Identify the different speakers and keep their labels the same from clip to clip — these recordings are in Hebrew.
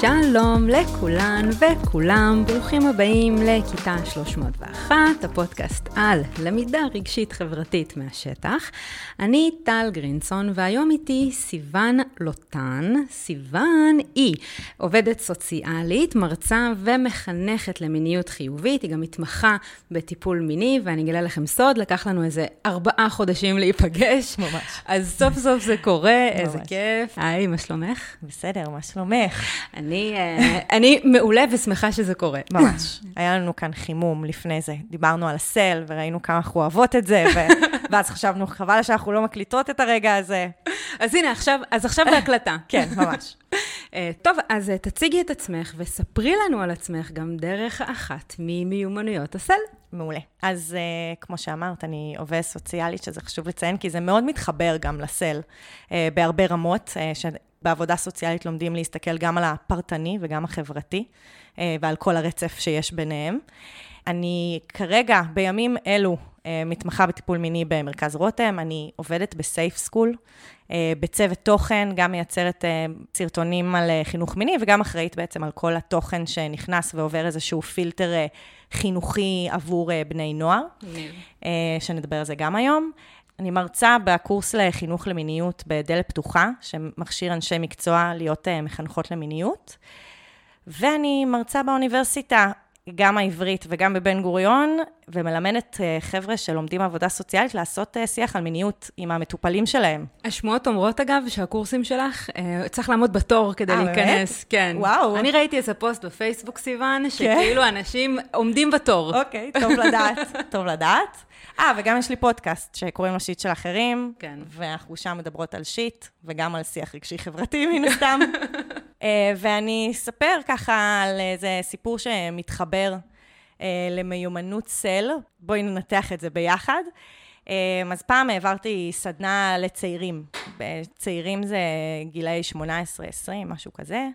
Speaker 1: שלום לכולן וכולם, ברוכים הבאים לכיתה 301, הפודקאסט על למידה רגשית חברתית מהשטח. אני טל גרינסון, והיום איתי סיוון לוטן. סיוון היא עובדת סוציאלית, מרצה ומחנכת למיניות חיובית, היא גם מתמחה בטיפול מיני, ואני אגלה לכם סוד, לקח לנו איזה ארבעה חודשים להיפגש.
Speaker 2: ממש.
Speaker 1: אז סוף סוף זה קורה, איזה כיף. היי, מה שלומך?
Speaker 2: בסדר, מה שלומך?
Speaker 1: אני, אה, אני מעולה ושמחה שזה קורה.
Speaker 2: ממש. היה לנו כאן חימום לפני זה. דיברנו על הסל, וראינו כמה אנחנו אוהבות את זה, ו... ואז חשבנו, חבל שאנחנו לא מקליטות את הרגע הזה.
Speaker 1: אז הנה, עכשיו, אז עכשיו בהקלטה.
Speaker 2: כן, ממש.
Speaker 1: אה, טוב, אז אה, תציגי את עצמך וספרי לנו על עצמך גם דרך אחת ממיומנויות הסל.
Speaker 2: מעולה. אז uh, כמו שאמרת, אני עובדת סוציאלית, שזה חשוב לציין, כי זה מאוד מתחבר גם לסל uh, בהרבה רמות, uh, שבעבודה סוציאלית לומדים להסתכל גם על הפרטני וגם החברתי, uh, ועל כל הרצף שיש ביניהם. אני כרגע, בימים אלו, מתמחה בטיפול מיני במרכז רותם, אני עובדת בסייף סקול, בצוות תוכן, גם מייצרת סרטונים על חינוך מיני וגם אחראית בעצם על כל התוכן שנכנס ועובר איזשהו פילטר חינוכי עבור בני נוער, שנדבר על זה גם היום. אני מרצה בקורס לחינוך למיניות בדלת פתוחה, שמכשיר אנשי מקצוע להיות מחנכות למיניות. ואני מרצה באוניברסיטה גם העברית וגם בבן גוריון, ומלמדת אה, חבר'ה שלומדים עבודה סוציאלית לעשות אה, שיח על מיניות עם המטופלים שלהם.
Speaker 1: השמועות אומרות, אגב, שהקורסים שלך, אה, צריך לעמוד בתור כדי 아, להיכנס. באמת? כן.
Speaker 2: וואו.
Speaker 1: אני ראיתי איזה פוסט בפייסבוק, סיוון, כן. שכאילו אנשים עומדים בתור.
Speaker 2: אוקיי, טוב לדעת, טוב לדעת. אה, וגם יש לי פודקאסט שקוראים לו שיט של אחרים. כן. ואנחנו שם מדברות על שיט, וגם על שיח רגשי חברתי, מן הסתם. ואני אספר ככה על איזה סיפור שמתחבר. אה, למיומנות סל. בואי ננתח את זה ביחד. אה, אז פעם העברתי סדנה לצעירים. צעירים זה גילאי 18-20, משהו כזה.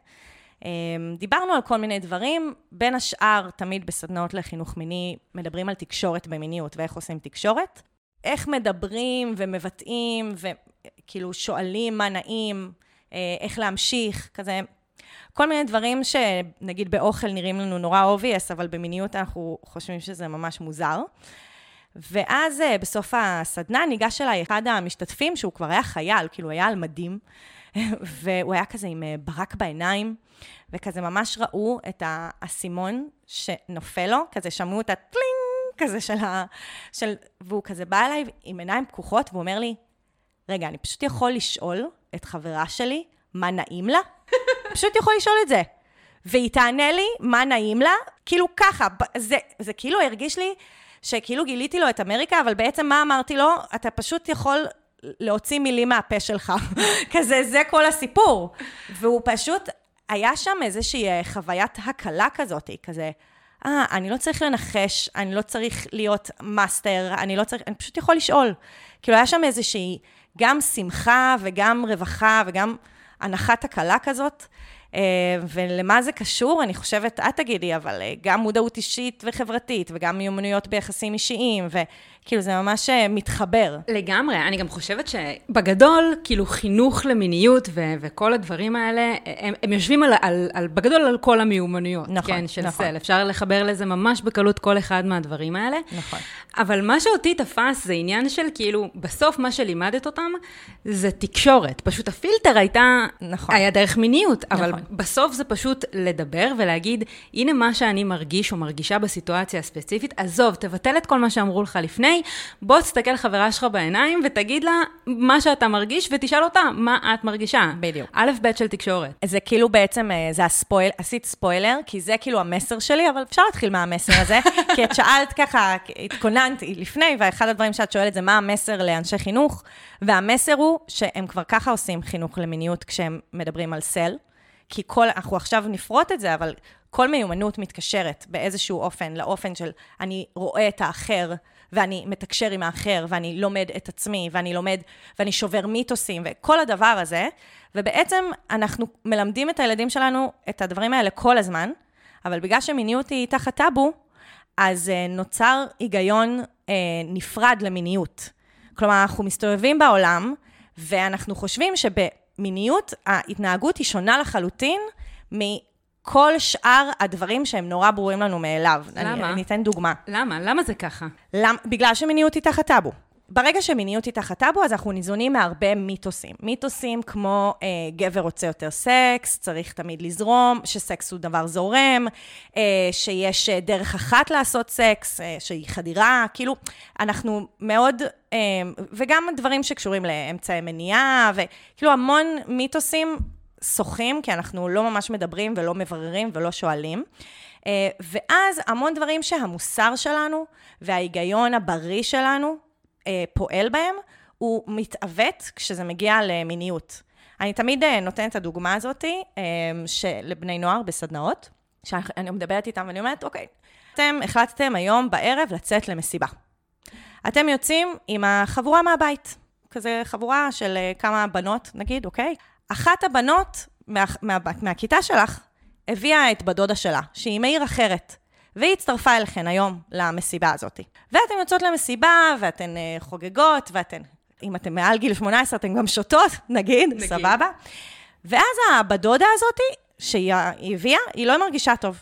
Speaker 2: אה, דיברנו על כל מיני דברים, בין השאר, תמיד בסדנאות לחינוך מיני, מדברים על תקשורת במיניות ואיך עושים תקשורת. איך מדברים ומבטאים, וכאילו שואלים מה נעים, איך להמשיך, כזה כל מיני דברים שנגיד באוכל נראים לנו נורא obvious, אבל במיניות אנחנו חושבים שזה ממש מוזר. ואז אה, בסוף הסדנה ניגש אליי אחד המשתתפים, שהוא כבר היה חייל, כאילו היה על מדים, והוא היה כזה עם אה, ברק בעיניים, וכזה ממש ראו את האסימון שנופל לו, כזה שמעו את הטלינג כזה של ה... של... והוא כזה בא אליי עם עיניים פקוחות, והוא אומר לי, רגע, אני פשוט יכול לשאול את חברה שלי מה נעים לה? פשוט יכול לשאול את זה. והיא תענה לי מה נעים לה, כאילו ככה, זה, זה כאילו הרגיש לי שכאילו גיליתי לו את אמריקה, אבל בעצם מה אמרתי לו? אתה פשוט יכול להוציא מילים מהפה שלך. כזה, זה כל הסיפור. והוא פשוט, היה שם איזושהי אה, חוויית הקלה כזאת, כזה, אה, אני לא צריך לנחש, אני לא צריך להיות מאסטר, אני לא צריך, אני פשוט יכול לשאול. כאילו, היה שם איזושהי גם שמחה וגם רווחה וגם... אנחת הקלה כזאת. אה, ולמה זה קשור? אני חושבת, את תגידי, אבל אה, גם מודעות אישית וחברתית, וגם מיומנויות ביחסים אישיים, וכאילו זה ממש אה, מתחבר.
Speaker 1: לגמרי, אני גם חושבת שבגדול, כאילו חינוך למיניות ו- וכל הדברים האלה, הם, הם יושבים על, על, על, בגדול על כל המיומנויות,
Speaker 2: נכון,
Speaker 1: כן, של
Speaker 2: נכון.
Speaker 1: סל. אפשר לחבר לזה ממש בקלות כל אחד מהדברים האלה.
Speaker 2: נכון.
Speaker 1: אבל מה שאותי תפס זה עניין של כאילו, בסוף מה שלימדת אותם זה תקשורת. פשוט הפילטר הייתה,
Speaker 2: נכון.
Speaker 1: היה דרך מיניות, אבל
Speaker 2: נכון.
Speaker 1: בסוף זה פשוט לדבר ולהגיד, הנה מה שאני מרגיש או מרגישה בסיטואציה הספציפית, עזוב, תבטל את כל מה שאמרו לך לפני, בוא תסתכל חברה שלך בעיניים ותגיד לה מה שאתה מרגיש ותשאל אותה מה את מרגישה.
Speaker 2: בדיוק.
Speaker 1: א', ב' של תקשורת.
Speaker 2: זה כאילו בעצם, אה, זה הספויל, עשית ספוילר, כי זה כאילו המסר שלי, אבל אפשר להתחיל מהמסר הזה, כי את שאלת ככה, התכוננתי לפני, ואחד הדברים שאת שואלת זה מה המסר לאנשי חינוך, והמסר הוא שהם כבר ככה עושים חינוך למיניות כשהם מדברים על סל. כי כל, אנחנו עכשיו נפרוט את זה, אבל כל מיומנות מתקשרת באיזשהו אופן לאופן של אני רואה את האחר, ואני מתקשר עם האחר, ואני לומד את עצמי, ואני לומד, ואני שובר מיתוסים, וכל הדבר הזה, ובעצם אנחנו מלמדים את הילדים שלנו את הדברים האלה כל הזמן, אבל בגלל שמיניות היא תחת טאבו, אז uh, נוצר היגיון uh, נפרד למיניות. כלומר, אנחנו מסתובבים בעולם, ואנחנו חושבים שב... מיניות, ההתנהגות היא שונה לחלוטין כל שאר הדברים שהם נורא ברורים לנו מאליו.
Speaker 1: למה?
Speaker 2: אני, אני אתן דוגמה.
Speaker 1: למה? למה זה ככה?
Speaker 2: למ, בגלל שמיניות היא תחת טאבו. ברגע שמיניות היא תחת טאבו, אז אנחנו ניזונים מהרבה מיתוסים. מיתוסים כמו אה, גבר רוצה יותר סקס, צריך תמיד לזרום, שסקס הוא דבר זורם, אה, שיש אה, דרך אחת לעשות סקס, אה, שהיא חדירה, כאילו, אנחנו מאוד, וגם דברים שקשורים לאמצעי מניעה, וכאילו המון מיתוסים שוחים, כי אנחנו לא ממש מדברים ולא מבררים ולא שואלים. אה, ואז המון דברים שהמוסר שלנו וההיגיון הבריא שלנו אה, פועל בהם, הוא מתעוות כשזה מגיע למיניות. אני תמיד אה, נותנת את הדוגמה הזאת לבני נוער בסדנאות, שאני מדברת איתם ואני אומרת, אוקיי, אתם החלטתם היום בערב לצאת למסיבה. אתם יוצאים עם החבורה מהבית, כזה חבורה של כמה בנות, נגיד, אוקיי? אחת הבנות מה, מה, מהכיתה שלך הביאה את בדודה שלה, שהיא מעיר אחרת, והיא הצטרפה אליכן היום למסיבה הזאת. ואתן יוצאות למסיבה, ואתן uh, חוגגות, ואתן, אם אתן מעל גיל 18, אתן גם שותות, נגיד, נגיד. סבבה? ואז הבדודה הזאת, שהיא הביאה, היא לא מרגישה טוב.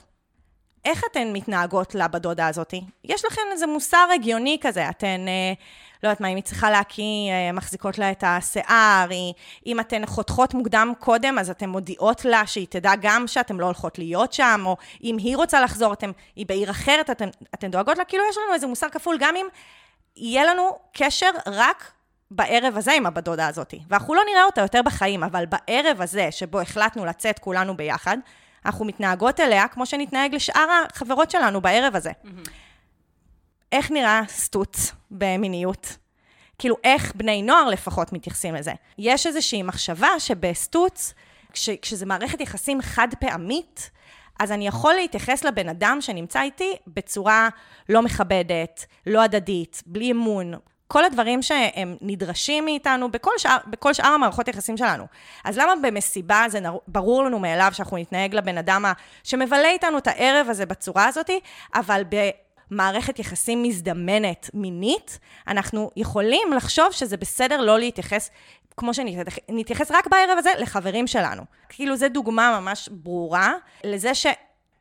Speaker 2: איך אתן מתנהגות לבדודה הזאת? יש לכן איזה מוסר הגיוני כזה, אתן... Uh, לא יודעת מה, אם היא צריכה להקיא, אה, מחזיקות לה את השיער, היא, אם אתן חותכות מוקדם קודם, אז אתן מודיעות לה שהיא תדע גם שאתן לא הולכות להיות שם, או אם היא רוצה לחזור, אתן, היא בעיר אחרת, אתן, אתן דואגות לה, כאילו יש לנו איזה מוסר כפול, גם אם יהיה לנו קשר רק בערב הזה עם הבת דודה הזאת. ואנחנו לא נראה אותה יותר בחיים, אבל בערב הזה, שבו החלטנו לצאת כולנו ביחד, אנחנו מתנהגות אליה כמו שנתנהג לשאר החברות שלנו בערב הזה. Mm-hmm. איך נראה סטוץ במיניות? כאילו, איך בני נוער לפחות מתייחסים לזה. יש איזושהי מחשבה שבסטוץ, כש, כשזה מערכת יחסים חד פעמית, אז אני יכול להתייחס לבן אדם שנמצא איתי בצורה לא מכבדת, לא הדדית, בלי אמון. כל הדברים שהם נדרשים מאיתנו בכל שאר, בכל שאר המערכות יחסים שלנו. אז למה במסיבה זה נר, ברור לנו מאליו שאנחנו נתנהג לבן אדם שמבלה איתנו את הערב הזה בצורה הזאת, אבל ב... מערכת יחסים מזדמנת מינית, אנחנו יכולים לחשוב שזה בסדר לא להתייחס, כמו שנתייחס רק בערב הזה, לחברים שלנו. כאילו, זו דוגמה ממש ברורה לזה ש...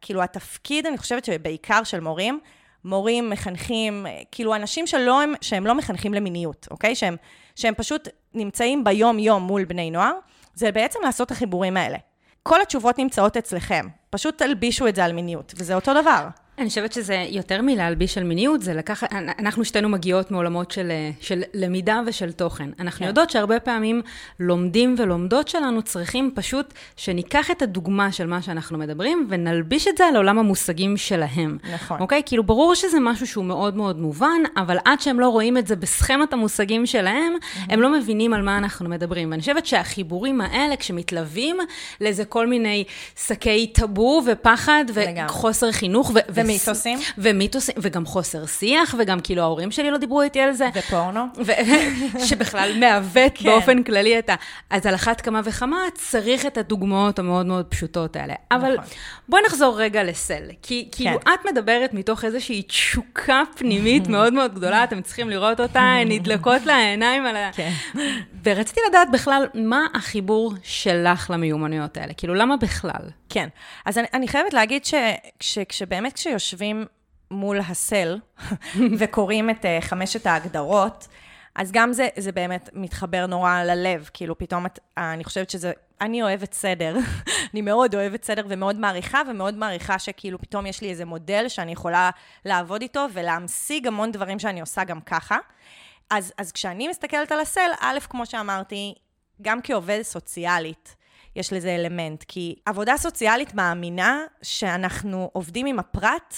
Speaker 2: כאילו, התפקיד, אני חושבת שבעיקר של מורים, מורים, מחנכים, כאילו אנשים שלא, שהם לא מחנכים למיניות, אוקיי? שהם, שהם פשוט נמצאים ביום-יום מול בני נוער, זה בעצם לעשות את החיבורים האלה. כל התשובות נמצאות אצלכם, פשוט תלבישו את זה על מיניות, וזה אותו דבר.
Speaker 1: אני חושבת שזה יותר מלהלביש על מיניות, זה לקחת, אנחנו שתינו מגיעות מעולמות של, של למידה ושל תוכן. אנחנו כן. יודעות שהרבה פעמים לומדים ולומדות שלנו צריכים פשוט שניקח את הדוגמה של מה שאנחנו מדברים ונלביש את זה על עולם המושגים שלהם.
Speaker 2: נכון.
Speaker 1: אוקיי? כאילו, ברור שזה משהו שהוא מאוד מאוד מובן, אבל עד שהם לא רואים את זה בסכמת המושגים שלהם, mm-hmm. הם לא מבינים על מה אנחנו מדברים. ואני חושבת שהחיבורים האלה, כשמתלווים לאיזה כל מיני שקי טאבו ופחד וחוסר חינוך, ו-
Speaker 2: ומיתוסים.
Speaker 1: ומיתוסים, וגם חוסר שיח, וגם כאילו ההורים שלי לא דיברו איתי על זה.
Speaker 2: ופורנו.
Speaker 1: שבכלל מעוות כן. באופן כללי את ה... אז על אחת כמה וכמה צריך את הדוגמאות המאוד מאוד פשוטות האלה. אבל נכון. בואי נחזור רגע לסל. כי כאילו כן. את מדברת מתוך איזושהי תשוקה פנימית מאוד מאוד גדולה, אתם צריכים לראות אותה, נדלקות לה העיניים על ה... כן. ורציתי לדעת בכלל, מה החיבור שלך למיומנויות האלה? כאילו, למה בכלל?
Speaker 2: כן. אז אני, אני חייבת להגיד שכשבאמת כשיושבים... יושבים מול הסל וקוראים את uh, חמשת ההגדרות, אז גם זה, זה באמת מתחבר נורא ללב, כאילו פתאום את, אני חושבת שזה, אני אוהבת סדר, אני מאוד אוהבת סדר ומאוד מעריכה, ומאוד מעריכה שכאילו פתאום יש לי איזה מודל שאני יכולה לעבוד איתו ולהמשיג המון דברים שאני עושה גם ככה. אז, אז כשאני מסתכלת על הסל, א', כמו שאמרתי, גם כעובדת סוציאלית, יש לזה אלמנט, כי עבודה סוציאלית מאמינה שאנחנו עובדים עם הפרט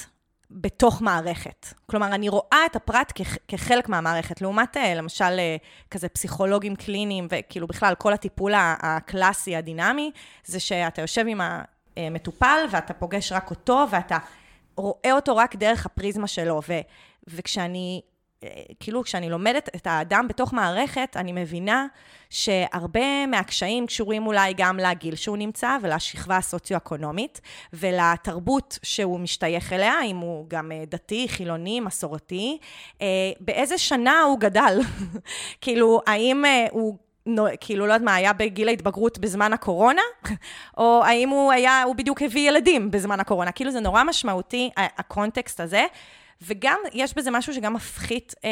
Speaker 2: בתוך מערכת. כלומר, אני רואה את הפרט כ- כחלק מהמערכת, לעומת אה, למשל אה, כזה פסיכולוגים קליניים, וכאילו בכלל כל הטיפול הקלאסי, הדינמי, זה שאתה יושב עם המטופל ואתה פוגש רק אותו, ואתה רואה אותו רק דרך הפריזמה שלו. ו- וכשאני כאילו, כשאני לומדת את האדם בתוך מערכת, אני מבינה שהרבה מהקשיים קשורים אולי גם לגיל שהוא נמצא ולשכבה הסוציו-אקונומית ולתרבות שהוא משתייך אליה, אם הוא גם אה, דתי, חילוני, מסורתי. אה, באיזה שנה הוא גדל? כאילו, האם אה, הוא... כאילו, לא יודעת מה, היה בגיל ההתבגרות בזמן הקורונה, או האם הוא היה, הוא בדיוק הביא ילדים בזמן הקורונה. כאילו, זה נורא משמעותי, הקונטקסט הזה, וגם, יש בזה משהו שגם מפחית... אה,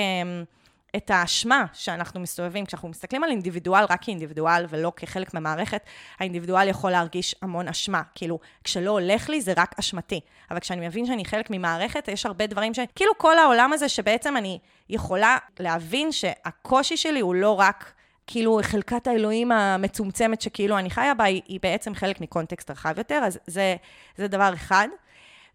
Speaker 2: את האשמה שאנחנו מסתובבים, כשאנחנו מסתכלים על אינדיבידואל רק כאינדיבידואל ולא כחלק מהמערכת, האינדיבידואל יכול להרגיש המון אשמה. כאילו, כשלא הולך לי זה רק אשמתי. אבל כשאני מבין שאני חלק ממערכת, יש הרבה דברים ש... כאילו כל העולם הזה שבעצם אני יכולה להבין שהקושי שלי הוא לא רק... כאילו חלקת האלוהים המצומצמת שכאילו אני חיה בה, היא בעצם חלק מקונטקסט רחב יותר, אז זה, זה דבר אחד.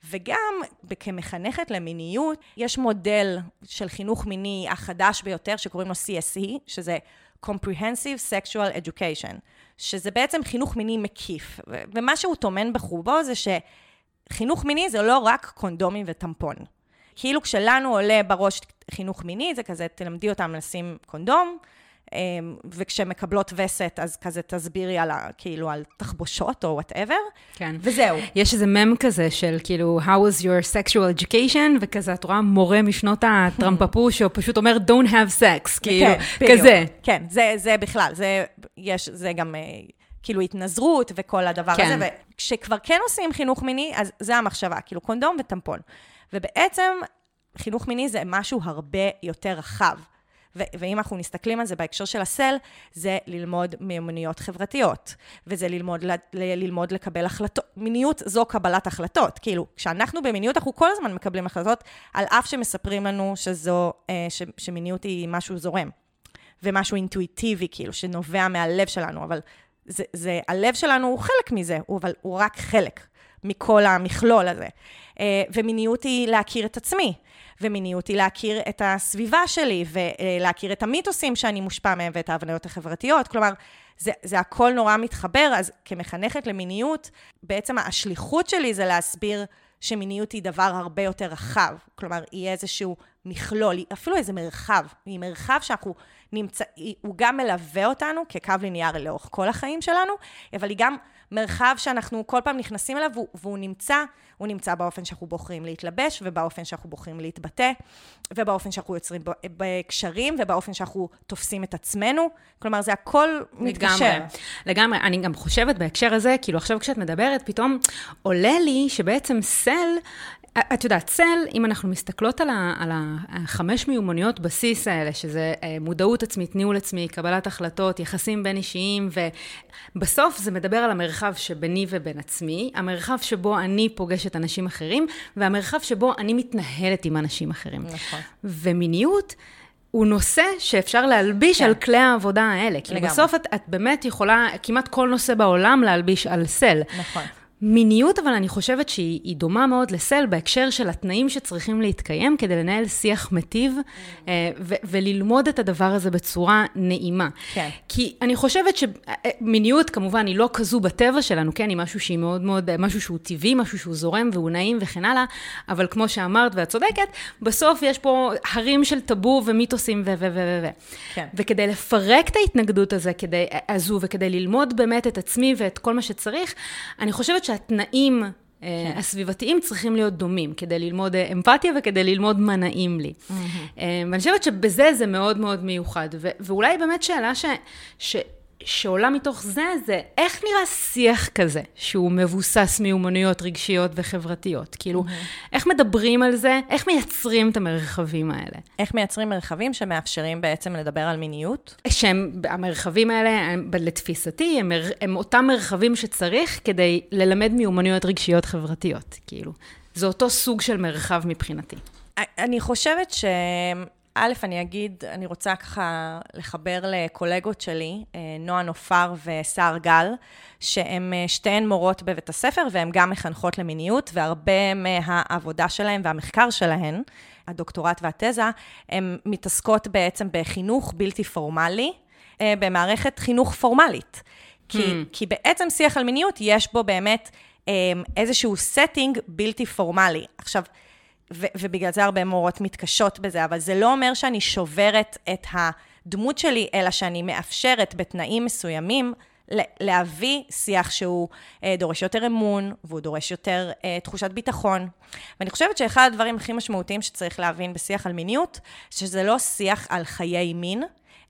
Speaker 2: וגם כמחנכת למיניות, יש מודל של חינוך מיני החדש ביותר שקוראים לו CSE, שזה Comprehensive Sexual Education, שזה בעצם חינוך מיני מקיף. ומה שהוא טומן בחובו זה שחינוך מיני זה לא רק קונדומים וטמפון. כאילו כשלנו עולה בראש חינוך מיני, זה כזה, תלמדי אותם לשים קונדום, וכשמקבלות וסת, אז כזה תסבירי על, ה, כאילו, על תחבושות או whatever.
Speaker 1: כן.
Speaker 2: וזהו.
Speaker 1: יש איזה מם כזה של כאילו, How was your sexual education? וכזה, את רואה מורה משנות התרפפ"ו, שהוא פשוט אומר, Don't have sex, כאילו, כן, כזה.
Speaker 2: כן, זה, זה בכלל, זה, יש, זה גם... אה, כאילו התנזרות וכל הדבר כן. הזה, וכשכבר כן עושים חינוך מיני, אז זה המחשבה, כאילו קונדום וטמפון. ובעצם חינוך מיני זה משהו הרבה יותר רחב. ואם אנחנו מסתכלים על זה בהקשר של הסל, זה ללמוד מיומנויות חברתיות, וזה ללמוד, ללמוד לקבל החלטות. מיניות זו קבלת החלטות. כאילו, כשאנחנו במיניות, אנחנו כל הזמן מקבלים החלטות, על אף שמספרים לנו שזו, אה, ש- שמיניות היא משהו זורם, ומשהו אינטואיטיבי, כאילו, שנובע מהלב שלנו, אבל זה, זה, הלב שלנו הוא חלק מזה, אבל הוא רק חלק מכל המכלול הזה. אה, ומיניות היא להכיר את עצמי. ומיניות היא להכיר את הסביבה שלי, ולהכיר את המיתוסים שאני מושפע מהם ואת ההבניות החברתיות. כלומר, זה, זה הכל נורא מתחבר, אז כמחנכת למיניות, בעצם השליחות שלי זה להסביר שמיניות היא דבר הרבה יותר רחב. כלומר, היא איזשהו מכלול, היא אפילו איזה מרחב. היא מרחב שאנחנו נמצא, הוא גם מלווה אותנו כקו ליניארי לאורך כל החיים שלנו, אבל היא גם מרחב שאנחנו כל פעם נכנסים אליו, והוא נמצא, הוא נמצא באופן שאנחנו בוחרים להתלבש, ובאופן שאנחנו בוחרים להתבטא, ובאופן שאנחנו יוצרים בקשרים, ובאופן שאנחנו תופסים את עצמנו. כלומר, זה הכל מתקשר.
Speaker 1: לגמרי. לגמרי. אני גם חושבת בהקשר הזה, כאילו עכשיו כשאת מדברת, פתאום עולה לי שבעצם סל את יודעת, צל, אם אנחנו מסתכלות על, ה, על החמש מיומנויות בסיס האלה, שזה אה, מודעות עצמית, ניהול עצמי, קבלת החלטות, יחסים בין אישיים, ובסוף זה מדבר על המרחב שביני ובין עצמי, המרחב שבו אני פוגשת אנשים אחרים, והמרחב שבו אני מתנהלת עם אנשים אחרים.
Speaker 2: נכון.
Speaker 1: ומיניות... הוא נושא שאפשר להלביש כן. על כלי העבודה האלה. כי בסוף את, את באמת יכולה כמעט כל נושא בעולם להלביש על סל.
Speaker 2: נכון.
Speaker 1: מיניות, אבל אני חושבת שהיא דומה מאוד לסל בהקשר של התנאים שצריכים להתקיים כדי לנהל שיח mm. ו- וללמוד את הדבר הזה בצורה נעימה.
Speaker 2: כן.
Speaker 1: כי אני חושבת שמיניות, כמובן, היא לא כזו בטבע שלנו, כן, היא משהו שהיא מאוד מאוד, משהו שהוא טבעי, משהו שהוא זורם והוא נעים וכן הלאה, אבל כמו שאמרת ואת צודקת, בסוף יש פה הרים של טאבו ומיתוסים ו... ו... ו... ו...
Speaker 2: כן.
Speaker 1: וכדי לפרק את ההתנגדות הזה, כדי, הזו וכדי ללמוד באמת את עצמי ואת כל מה שצריך, אני חושבת שהתנאים אה, כן. הסביבתיים צריכים להיות דומים, כדי ללמוד אה, אמפתיה וכדי ללמוד מה נעים לי. Mm-hmm. ואני חושבת שבזה זה מאוד מאוד מיוחד. ו- ואולי באמת שאלה ש- ש- שעולה מתוך זה, זה איך נראה שיח כזה, שהוא מבוסס מיומנויות רגשיות וחברתיות? כאילו, mm-hmm. איך מדברים על זה? איך מייצרים את המרחבים האלה?
Speaker 2: איך מייצרים מרחבים שמאפשרים בעצם לדבר על מיניות?
Speaker 1: שהם, המרחבים האלה, הם, לתפיסתי, הם, הם אותם מרחבים שצריך כדי ללמד מיומנויות רגשיות חברתיות, כאילו. זה אותו סוג של מרחב מבחינתי.
Speaker 2: אני חושבת ש... א', אני אגיד, אני רוצה ככה לחבר לקולגות שלי, אה, נועה נופר וסער גל, שהן אה, שתיהן מורות בבית הספר והן גם מחנכות למיניות, והרבה מהעבודה שלהן והמחקר שלהן, הדוקטורט והתזה, הן מתעסקות בעצם בחינוך בלתי פורמלי, אה, במערכת חינוך פורמלית. כי, hmm. כי בעצם שיח על מיניות, יש בו באמת איזשהו setting בלתי פורמלי. עכשיו, ו- ובגלל זה הרבה מורות מתקשות בזה, אבל זה לא אומר שאני שוברת את הדמות שלי, אלא שאני מאפשרת בתנאים מסוימים להביא שיח שהוא אה, דורש יותר אמון, והוא דורש יותר אה, תחושת ביטחון. ואני חושבת שאחד הדברים הכי משמעותיים שצריך להבין בשיח על מיניות, שזה לא שיח על חיי מין,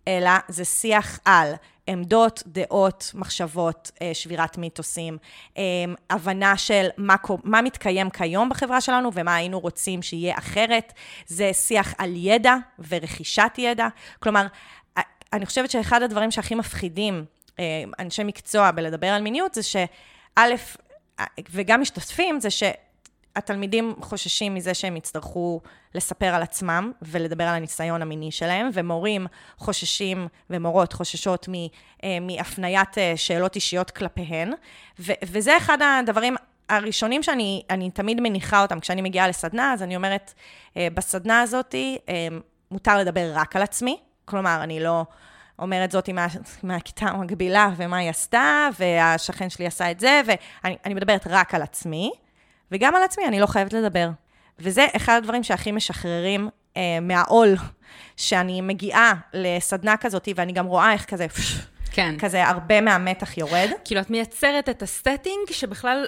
Speaker 2: אלא זה שיח על עמדות, דעות, מחשבות, אה, שבירת מיתוסים, אה, הבנה של מה, מה מתקיים כיום בחברה שלנו ומה היינו רוצים שיהיה אחרת. זה שיח על ידע ורכישת ידע. כלומר, אני חושבת שאחד הדברים שהכי מפחידים אנשי מקצוע בלדבר על מיניות זה שא', וגם משתתפים, זה שהתלמידים חוששים מזה שהם יצטרכו לספר על עצמם ולדבר על הניסיון המיני שלהם, ומורים חוששים ומורות חוששות אה, מהפניית אה, שאלות אישיות כלפיהן, ו- וזה אחד הדברים הראשונים שאני תמיד מניחה אותם. כשאני מגיעה לסדנה, אז אני אומרת, אה, בסדנה הזאת מותר לדבר רק על עצמי, כלומר, אני לא... אומרת זאתי מה, מהכיתה המקבילה, ומה היא עשתה, והשכן שלי עשה את זה, ואני מדברת רק על עצמי, וגם על עצמי אני לא חייבת לדבר. וזה אחד הדברים שהכי משחררים אה, מהעול, שאני מגיעה לסדנה כזאת, ואני גם רואה איך כזה, כן. כזה הרבה מהמתח יורד.
Speaker 1: כאילו, את מייצרת את הסטטינג שבכלל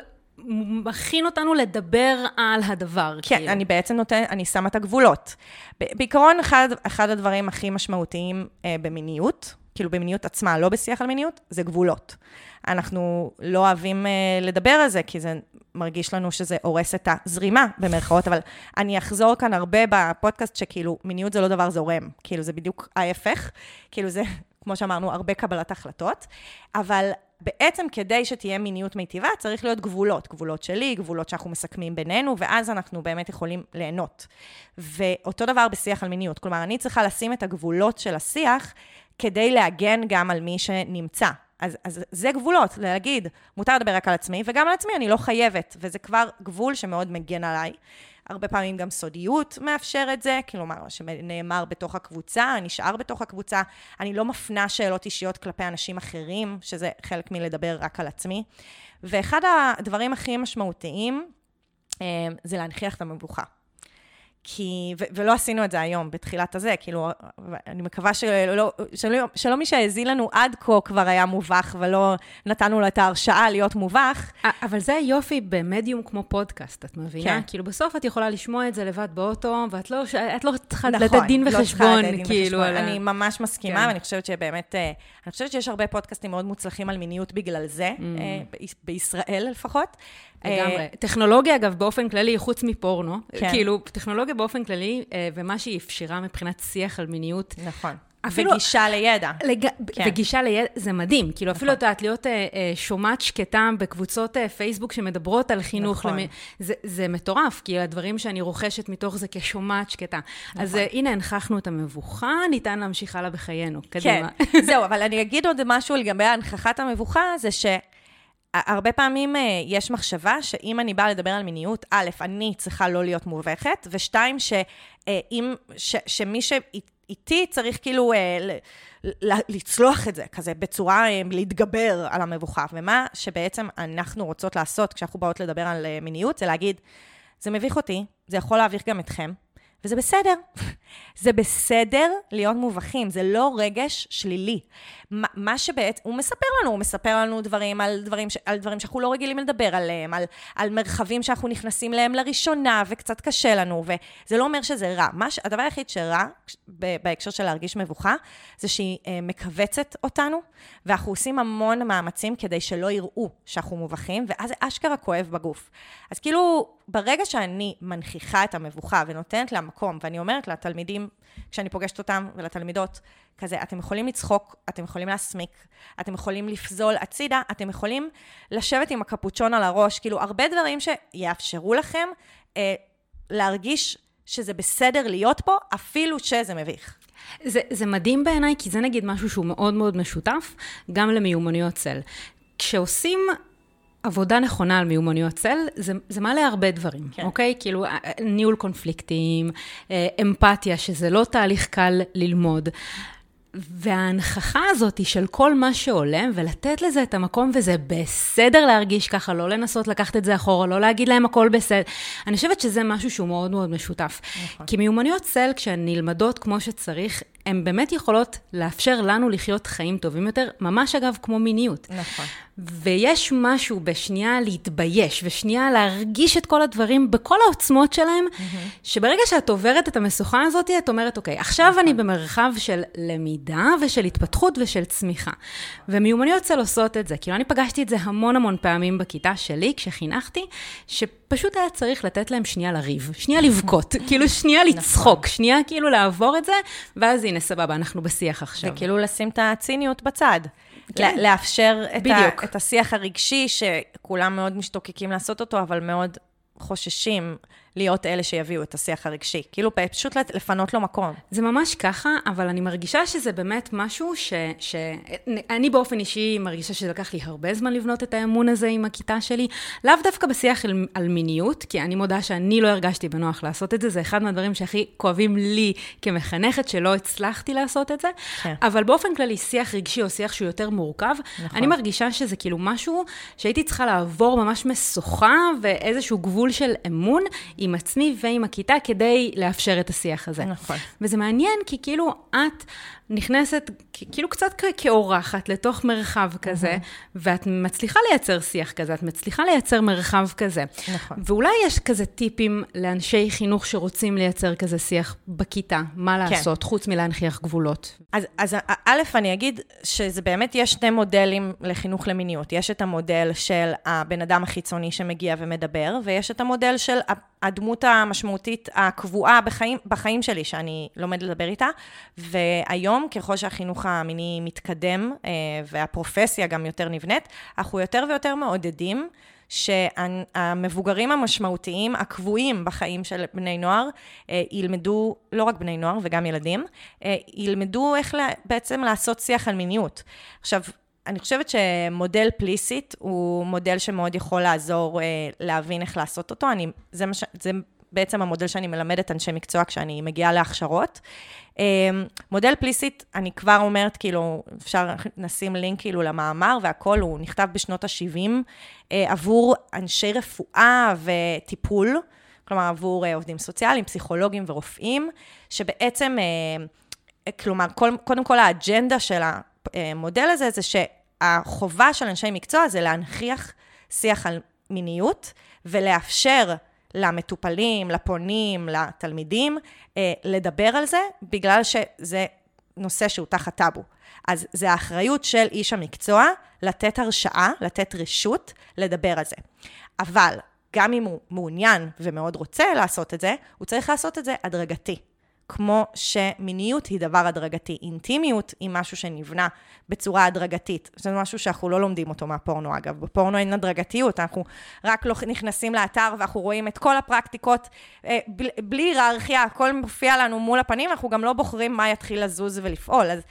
Speaker 1: מכין אותנו לדבר על הדבר.
Speaker 2: כן, כאילו. אני בעצם נותנת, אני שמה את הגבולות. בעיקרון, אחד, אחד הדברים הכי משמעותיים אה, במיניות, כאילו במיניות עצמה, לא בשיח על מיניות, זה גבולות. אנחנו לא אוהבים אה, לדבר על זה, כי זה מרגיש לנו שזה הורס את הזרימה, במרכאות, אבל אני אחזור כאן הרבה בפודקאסט שכאילו, מיניות זה לא דבר זורם, כאילו זה בדיוק ההפך, כאילו זה, כמו שאמרנו, הרבה קבלת החלטות, אבל בעצם כדי שתהיה מיניות מיטיבה, צריך להיות גבולות. גבולות שלי, גבולות שאנחנו מסכמים בינינו, ואז אנחנו באמת יכולים ליהנות. ואותו דבר בשיח על מיניות. כלומר, אני צריכה לשים את הגבולות של השיח כדי להגן גם על מי שנמצא. אז, אז זה גבולות, להגיד, מותר לדבר רק על עצמי, וגם על עצמי אני לא חייבת, וזה כבר גבול שמאוד מגן עליי. הרבה פעמים גם סודיות מאפשר את זה, כלומר, שנאמר בתוך הקבוצה, נשאר בתוך הקבוצה. אני לא מפנה שאלות אישיות כלפי אנשים אחרים, שזה חלק מלדבר רק על עצמי. ואחד הדברים הכי משמעותיים אה, זה להנכיח את המבוכה. כי, ו- ולא עשינו את זה היום, בתחילת הזה, כאילו, אני מקווה שלא, שלא, שלא מי שהאזין לנו עד כה כבר היה מובך, ולא נתנו לו את ההרשאה להיות מובך.
Speaker 1: אבל זה היופי במדיום כמו פודקאסט, את מבינה? כן. כאילו, בסוף את יכולה לשמוע את זה לבד באוטו, ואת לא, את לא צריכה נכון, לתת דין לא וחשבון, לא כאילו.
Speaker 2: על... אני ממש מסכימה, כן. ואני חושבת שבאמת, אה, אני חושבת שיש הרבה פודקאסטים מאוד מוצלחים על מיניות בגלל זה, mm. אה, בישראל לפחות.
Speaker 1: לגמרי. אה, טכנולוגיה, אגב, באופן כללי, חוץ מפורנו, כן. כאילו, טכנולוגיה באופן כללי, אה, ומה שהיא אפשרה מבחינת שיח על מיניות.
Speaker 2: נכון. אפילו... וגישה לידע. לג...
Speaker 1: כן. וגישה לידע, זה מדהים. כאילו, נכון. אפילו את יודעת, להיות אה, אה, שומעת שקטה בקבוצות אה, פייסבוק שמדברות על חינוך, נכון. למ... זה, זה מטורף, כי הדברים שאני רוכשת מתוך זה כשומעת שקטה. נכון. אז אה, הנה, הנכחנו את המבוכה, ניתן להמשיך הלאה בחיינו. קדימה.
Speaker 2: כן, זהו, אבל אני אגיד עוד משהו לגבי הנכחת המבוכה, זה ש... הרבה פעמים uh, יש מחשבה שאם אני באה לדבר על מיניות, א', אני צריכה לא להיות מובכת, ושתיים, ש, uh, אם, ש, שמי שאיתי צריך כאילו uh, לצלוח את זה, כזה בצורה, להתגבר על המבוכה. ומה שבעצם אנחנו רוצות לעשות כשאנחנו באות לדבר על מיניות, זה להגיד, זה מביך אותי, זה יכול להביך גם אתכם, וזה בסדר. זה בסדר להיות מובכים, זה לא רגש שלילי. מה שבעצם, הוא מספר לנו, הוא מספר לנו דברים על דברים, ש, על דברים שאנחנו לא רגילים לדבר עליהם, על, על מרחבים שאנחנו נכנסים להם לראשונה וקצת קשה לנו, וזה לא אומר שזה רע. ש, הדבר היחיד שרע, בהקשר של להרגיש מבוכה, זה שהיא אה, מכווצת אותנו, ואנחנו עושים המון מאמצים כדי שלא יראו שאנחנו מובכים, ואז זה אשכרה כואב בגוף. אז כאילו, ברגע שאני מנכיחה את המבוכה ונותנת לה מקום, ואני אומרת לתלמידים, כשאני פוגשת אותם ולתלמידות, כזה, אתם יכולים לצחוק, אתם יכולים להסמיק, אתם יכולים לפזול הצידה, אתם יכולים לשבת עם הקפוצ'ון על הראש, כאילו, הרבה דברים שיאפשרו לכם אה, להרגיש שזה בסדר להיות פה, אפילו שזה מביך.
Speaker 1: זה, זה מדהים בעיניי, כי זה נגיד משהו שהוא מאוד מאוד משותף, גם למיומנויות צל. כשעושים עבודה נכונה על מיומנויות צל, זה, זה מעלה הרבה דברים, כן. אוקיי? כאילו, אה, ניהול קונפליקטים, אה, אמפתיה, שזה לא תהליך קל ללמוד. וההנכחה הזאת של כל מה שעולה, ולתת לזה את המקום, וזה בסדר להרגיש ככה, לא לנסות לקחת את זה אחורה, לא להגיד להם הכל בסדר. אני חושבת שזה משהו שהוא מאוד מאוד משותף. נכון. כי מיומנויות צל, כשהן נלמדות כמו שצריך, הן באמת יכולות לאפשר לנו לחיות חיים טובים יותר, ממש אגב כמו מיניות.
Speaker 2: נכון.
Speaker 1: ויש משהו בשנייה להתבייש, ושנייה להרגיש את כל הדברים בכל העוצמות שלהם, mm-hmm. שברגע שאת עוברת את המשוכה הזאת, את אומרת, אוקיי, עכשיו אני נכון. במרחב של למידה ושל התפתחות ושל צמיחה. ומיומנויות צל עושות את זה. כאילו, אני פגשתי את זה המון המון פעמים בכיתה שלי, כשחינכתי, שפשוט היה צריך לתת להם שנייה לריב, שנייה לבכות, כאילו שנייה נכון. לצחוק, שנייה כאילו לעבור את זה, ואז הנה, סבבה, אנחנו בשיח עכשיו.
Speaker 2: וכאילו לשים את הציניות בצד. כן. לאפשר את, ה, את השיח הרגשי, שכולם מאוד משתוקקים לעשות אותו, אבל מאוד חוששים להיות אלה שיביאו את השיח הרגשי. כאילו, פשוט לפנות לו מקום.
Speaker 1: זה ממש ככה, אבל אני מרגישה שזה באמת משהו ש... ש... אני באופן אישי מרגישה שזה לקח לי הרבה זמן לבנות את האמון הזה עם הכיתה שלי. לאו דווקא בשיח על, על מיניות, כי אני מודה שאני לא הרגשתי בנוח לעשות את זה, זה אחד מהדברים שהכי כואבים לי כמחנכת, שלא הצלחתי לעשות את זה. כן. אבל באופן כללי, שיח רגשי או שיח שהוא יותר מורכב, נכון. אני מרגישה שזה כאילו משהו שהייתי צריכה לעבור ממש משוכה ואיזשהו גבול של אמון. עם עצמי ועם הכיתה כדי לאפשר את השיח הזה.
Speaker 2: נכון.
Speaker 1: וזה מעניין, כי כאילו את נכנסת כאילו קצת כאורחת לתוך מרחב כזה, ואת מצליחה לייצר שיח כזה, את מצליחה לייצר מרחב כזה.
Speaker 2: נכון.
Speaker 1: ואולי יש כזה טיפים לאנשי חינוך שרוצים לייצר כזה שיח בכיתה, מה כן. לעשות, כן. חוץ מלהנכיח גבולות.
Speaker 2: אז, אז א', אני אגיד שזה באמת, יש שני מודלים לחינוך למיניות. יש את המודל של הבן אדם החיצוני שמגיע ומדבר, ויש את המודל של הדמות המשמעותית הקבועה בחיים, בחיים שלי, שאני לומד לדבר איתה. והיום, ככל שהחינוך המיני מתקדם, אה, והפרופסיה גם יותר נבנית, אנחנו יותר ויותר מעודדים שהמבוגרים המשמעותיים, הקבועים בחיים של בני נוער, אה, ילמדו, לא רק בני נוער וגם ילדים, אה, ילמדו איך בעצם לעשות שיח על מיניות. עכשיו, אני חושבת שמודל פליסית הוא מודל שמאוד יכול לעזור אה, להבין איך לעשות אותו. אני, זה, מש, זה בעצם המודל שאני מלמדת אנשי מקצוע כשאני מגיעה להכשרות. אה, מודל פליסית, אני כבר אומרת, כאילו, אפשר נשים לינק כאילו למאמר והכול, הוא נכתב בשנות ה-70 אה, עבור אנשי רפואה וטיפול, כלומר, עבור אה, עובדים סוציאליים, פסיכולוגים ורופאים, שבעצם, אה, כלומר, כל, קודם כל האג'נדה של המודל הזה זה. החובה של אנשי מקצוע זה להנכיח שיח על מיניות ולאפשר למטופלים, לפונים, לתלמידים, אה, לדבר על זה, בגלל שזה נושא שהוא תחת טאבו. אז זה האחריות של איש המקצוע לתת הרשאה, לתת רשות, לדבר על זה. אבל גם אם הוא מעוניין ומאוד רוצה לעשות את זה, הוא צריך לעשות את זה הדרגתי. כמו שמיניות היא דבר הדרגתי. אינטימיות היא משהו שנבנה בצורה הדרגתית. זה משהו שאנחנו לא לומדים אותו מהפורנו, אגב. בפורנו אין הדרגתיות, אנחנו רק לא נכנסים לאתר ואנחנו רואים את כל הפרקטיקות אה, בלי היררכיה, הכל מופיע לנו מול הפנים, אנחנו גם לא בוחרים מה יתחיל לזוז ולפעול. אז,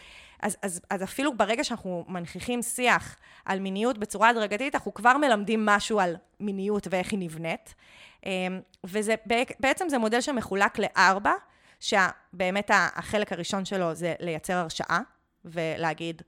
Speaker 2: אז, אז, אז אפילו ברגע שאנחנו מנכיחים שיח על מיניות בצורה הדרגתית, אנחנו כבר מלמדים משהו על מיניות ואיך היא נבנית. אה, וזה בעצם זה מודל שמחולק לארבע. שבאמת החלק הראשון שלו זה לייצר הרשאה, ולהגיד,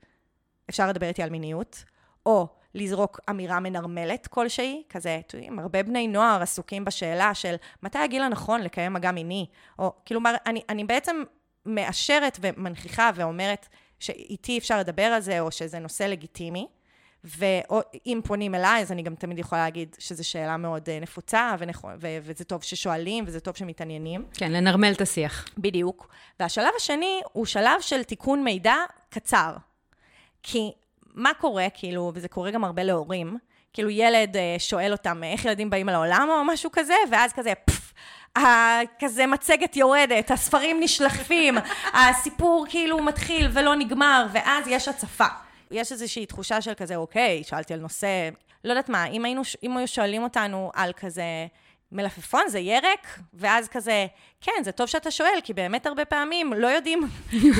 Speaker 2: אפשר לדבר איתי על מיניות, או לזרוק אמירה מנרמלת כלשהי, כזה, אתם יודעים, הרבה בני נוער עסוקים בשאלה של מתי הגיל הנכון לקיים מגע מיני, או כאילו, אני, אני בעצם מאשרת ומנכיחה ואומרת שאיתי אפשר לדבר על זה, או שזה נושא לגיטימי, ואם פונים אליי, אז אני גם תמיד יכולה להגיד שזו שאלה מאוד אה, נפוצה, ונכון, ו- וזה טוב ששואלים, וזה טוב שמתעניינים.
Speaker 1: כן, לנרמל את השיח.
Speaker 2: בדיוק. והשלב השני הוא שלב של תיקון מידע קצר. כי מה קורה, כאילו, וזה קורה גם הרבה להורים, כאילו ילד אה, שואל אותם איך ילדים באים לעולם או משהו כזה, ואז כזה, פפפ, כזה מצגת יורדת, הספרים נשלפים, הסיפור כאילו מתחיל ולא נגמר, ואז יש הצפה. יש איזושהי תחושה של כזה, אוקיי, שאלתי על נושא, לא יודעת מה, אם היינו, אם היו שואלים אותנו על כזה... מלפפון זה ירק, ואז כזה, כן, זה טוב שאתה שואל, כי באמת הרבה פעמים לא יודעים,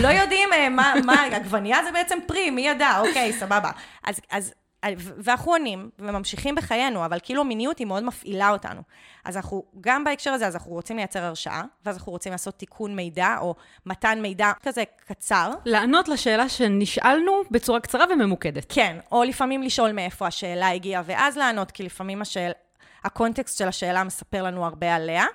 Speaker 2: לא יודעים אה, מה, מה, עגבנייה זה בעצם פרי, מי ידע, אוקיי, סבבה. אז, אז ואנחנו עונים וממשיכים בחיינו, אבל כאילו מיניות היא מאוד מפעילה אותנו. אז אנחנו, גם בהקשר הזה, אז אנחנו רוצים לייצר הרשאה, ואז אנחנו רוצים לעשות תיקון מידע, או מתן מידע כזה קצר.
Speaker 1: לענות לשאלה שנשאלנו בצורה קצרה וממוקדת.
Speaker 2: כן, או לפעמים לשאול מאיפה השאלה הגיעה, ואז לענות, כי לפעמים השאל, הקונטקסט של השאלה מספר לנו הרבה עליה.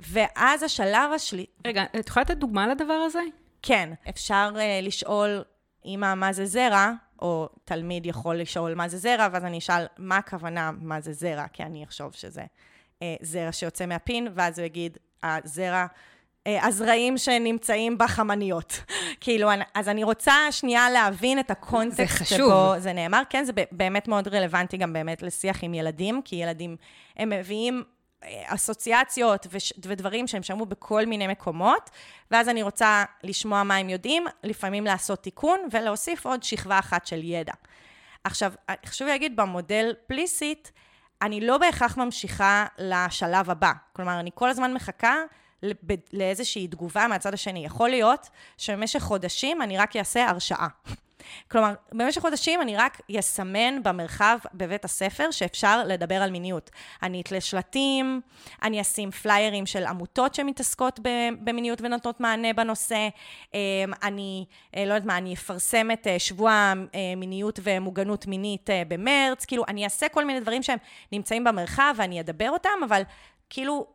Speaker 2: ואז השלב השלי...
Speaker 1: רגע, את יכולה לתת דוגמה לדבר הזה?
Speaker 2: כן, אפשר uh, לשאול, אמא, מה זה זרע? או תלמיד יכול לשאול מה זה זרע, ואז אני אשאל מה הכוונה מה זה זרע, כי אני אחשוב שזה אה, זרע שיוצא מהפין, ואז הוא יגיד, הזרע... אה, הזרעים שנמצאים בחמניות. כאילו, אז אני רוצה שנייה להבין את הקונטקסט
Speaker 1: זה. שבו
Speaker 2: זה נאמר. כן, זה באמת מאוד רלוונטי גם באמת לשיח עם ילדים, כי ילדים, הם מביאים אסוציאציות ודברים שהם שמעו בכל מיני מקומות, ואז אני רוצה לשמוע מה הם יודעים, לפעמים לעשות תיקון ולהוסיף עוד שכבה אחת של ידע. עכשיו, חשוב להגיד, במודל פליסית, אני לא בהכרח ממשיכה לשלב הבא. כלומר, אני כל הזמן מחכה לאיזושהי תגובה מהצד השני. יכול להיות שבמשך חודשים אני רק אעשה הרשאה. כלומר, במשך חודשים אני רק אסמן במרחב בבית הספר שאפשר לדבר על מיניות. אני אתלה שלטים, אני אשים פליירים של עמותות שמתעסקות במיניות ונותנות מענה בנושא, אמ, אני, אה, לא יודעת מה, אני אפרסם את אה, שבוע המיניות אה, ומוגנות מינית במרץ, כאילו, אני אעשה כל מיני דברים שהם נמצאים במרחב ואני אדבר אותם, אבל כאילו,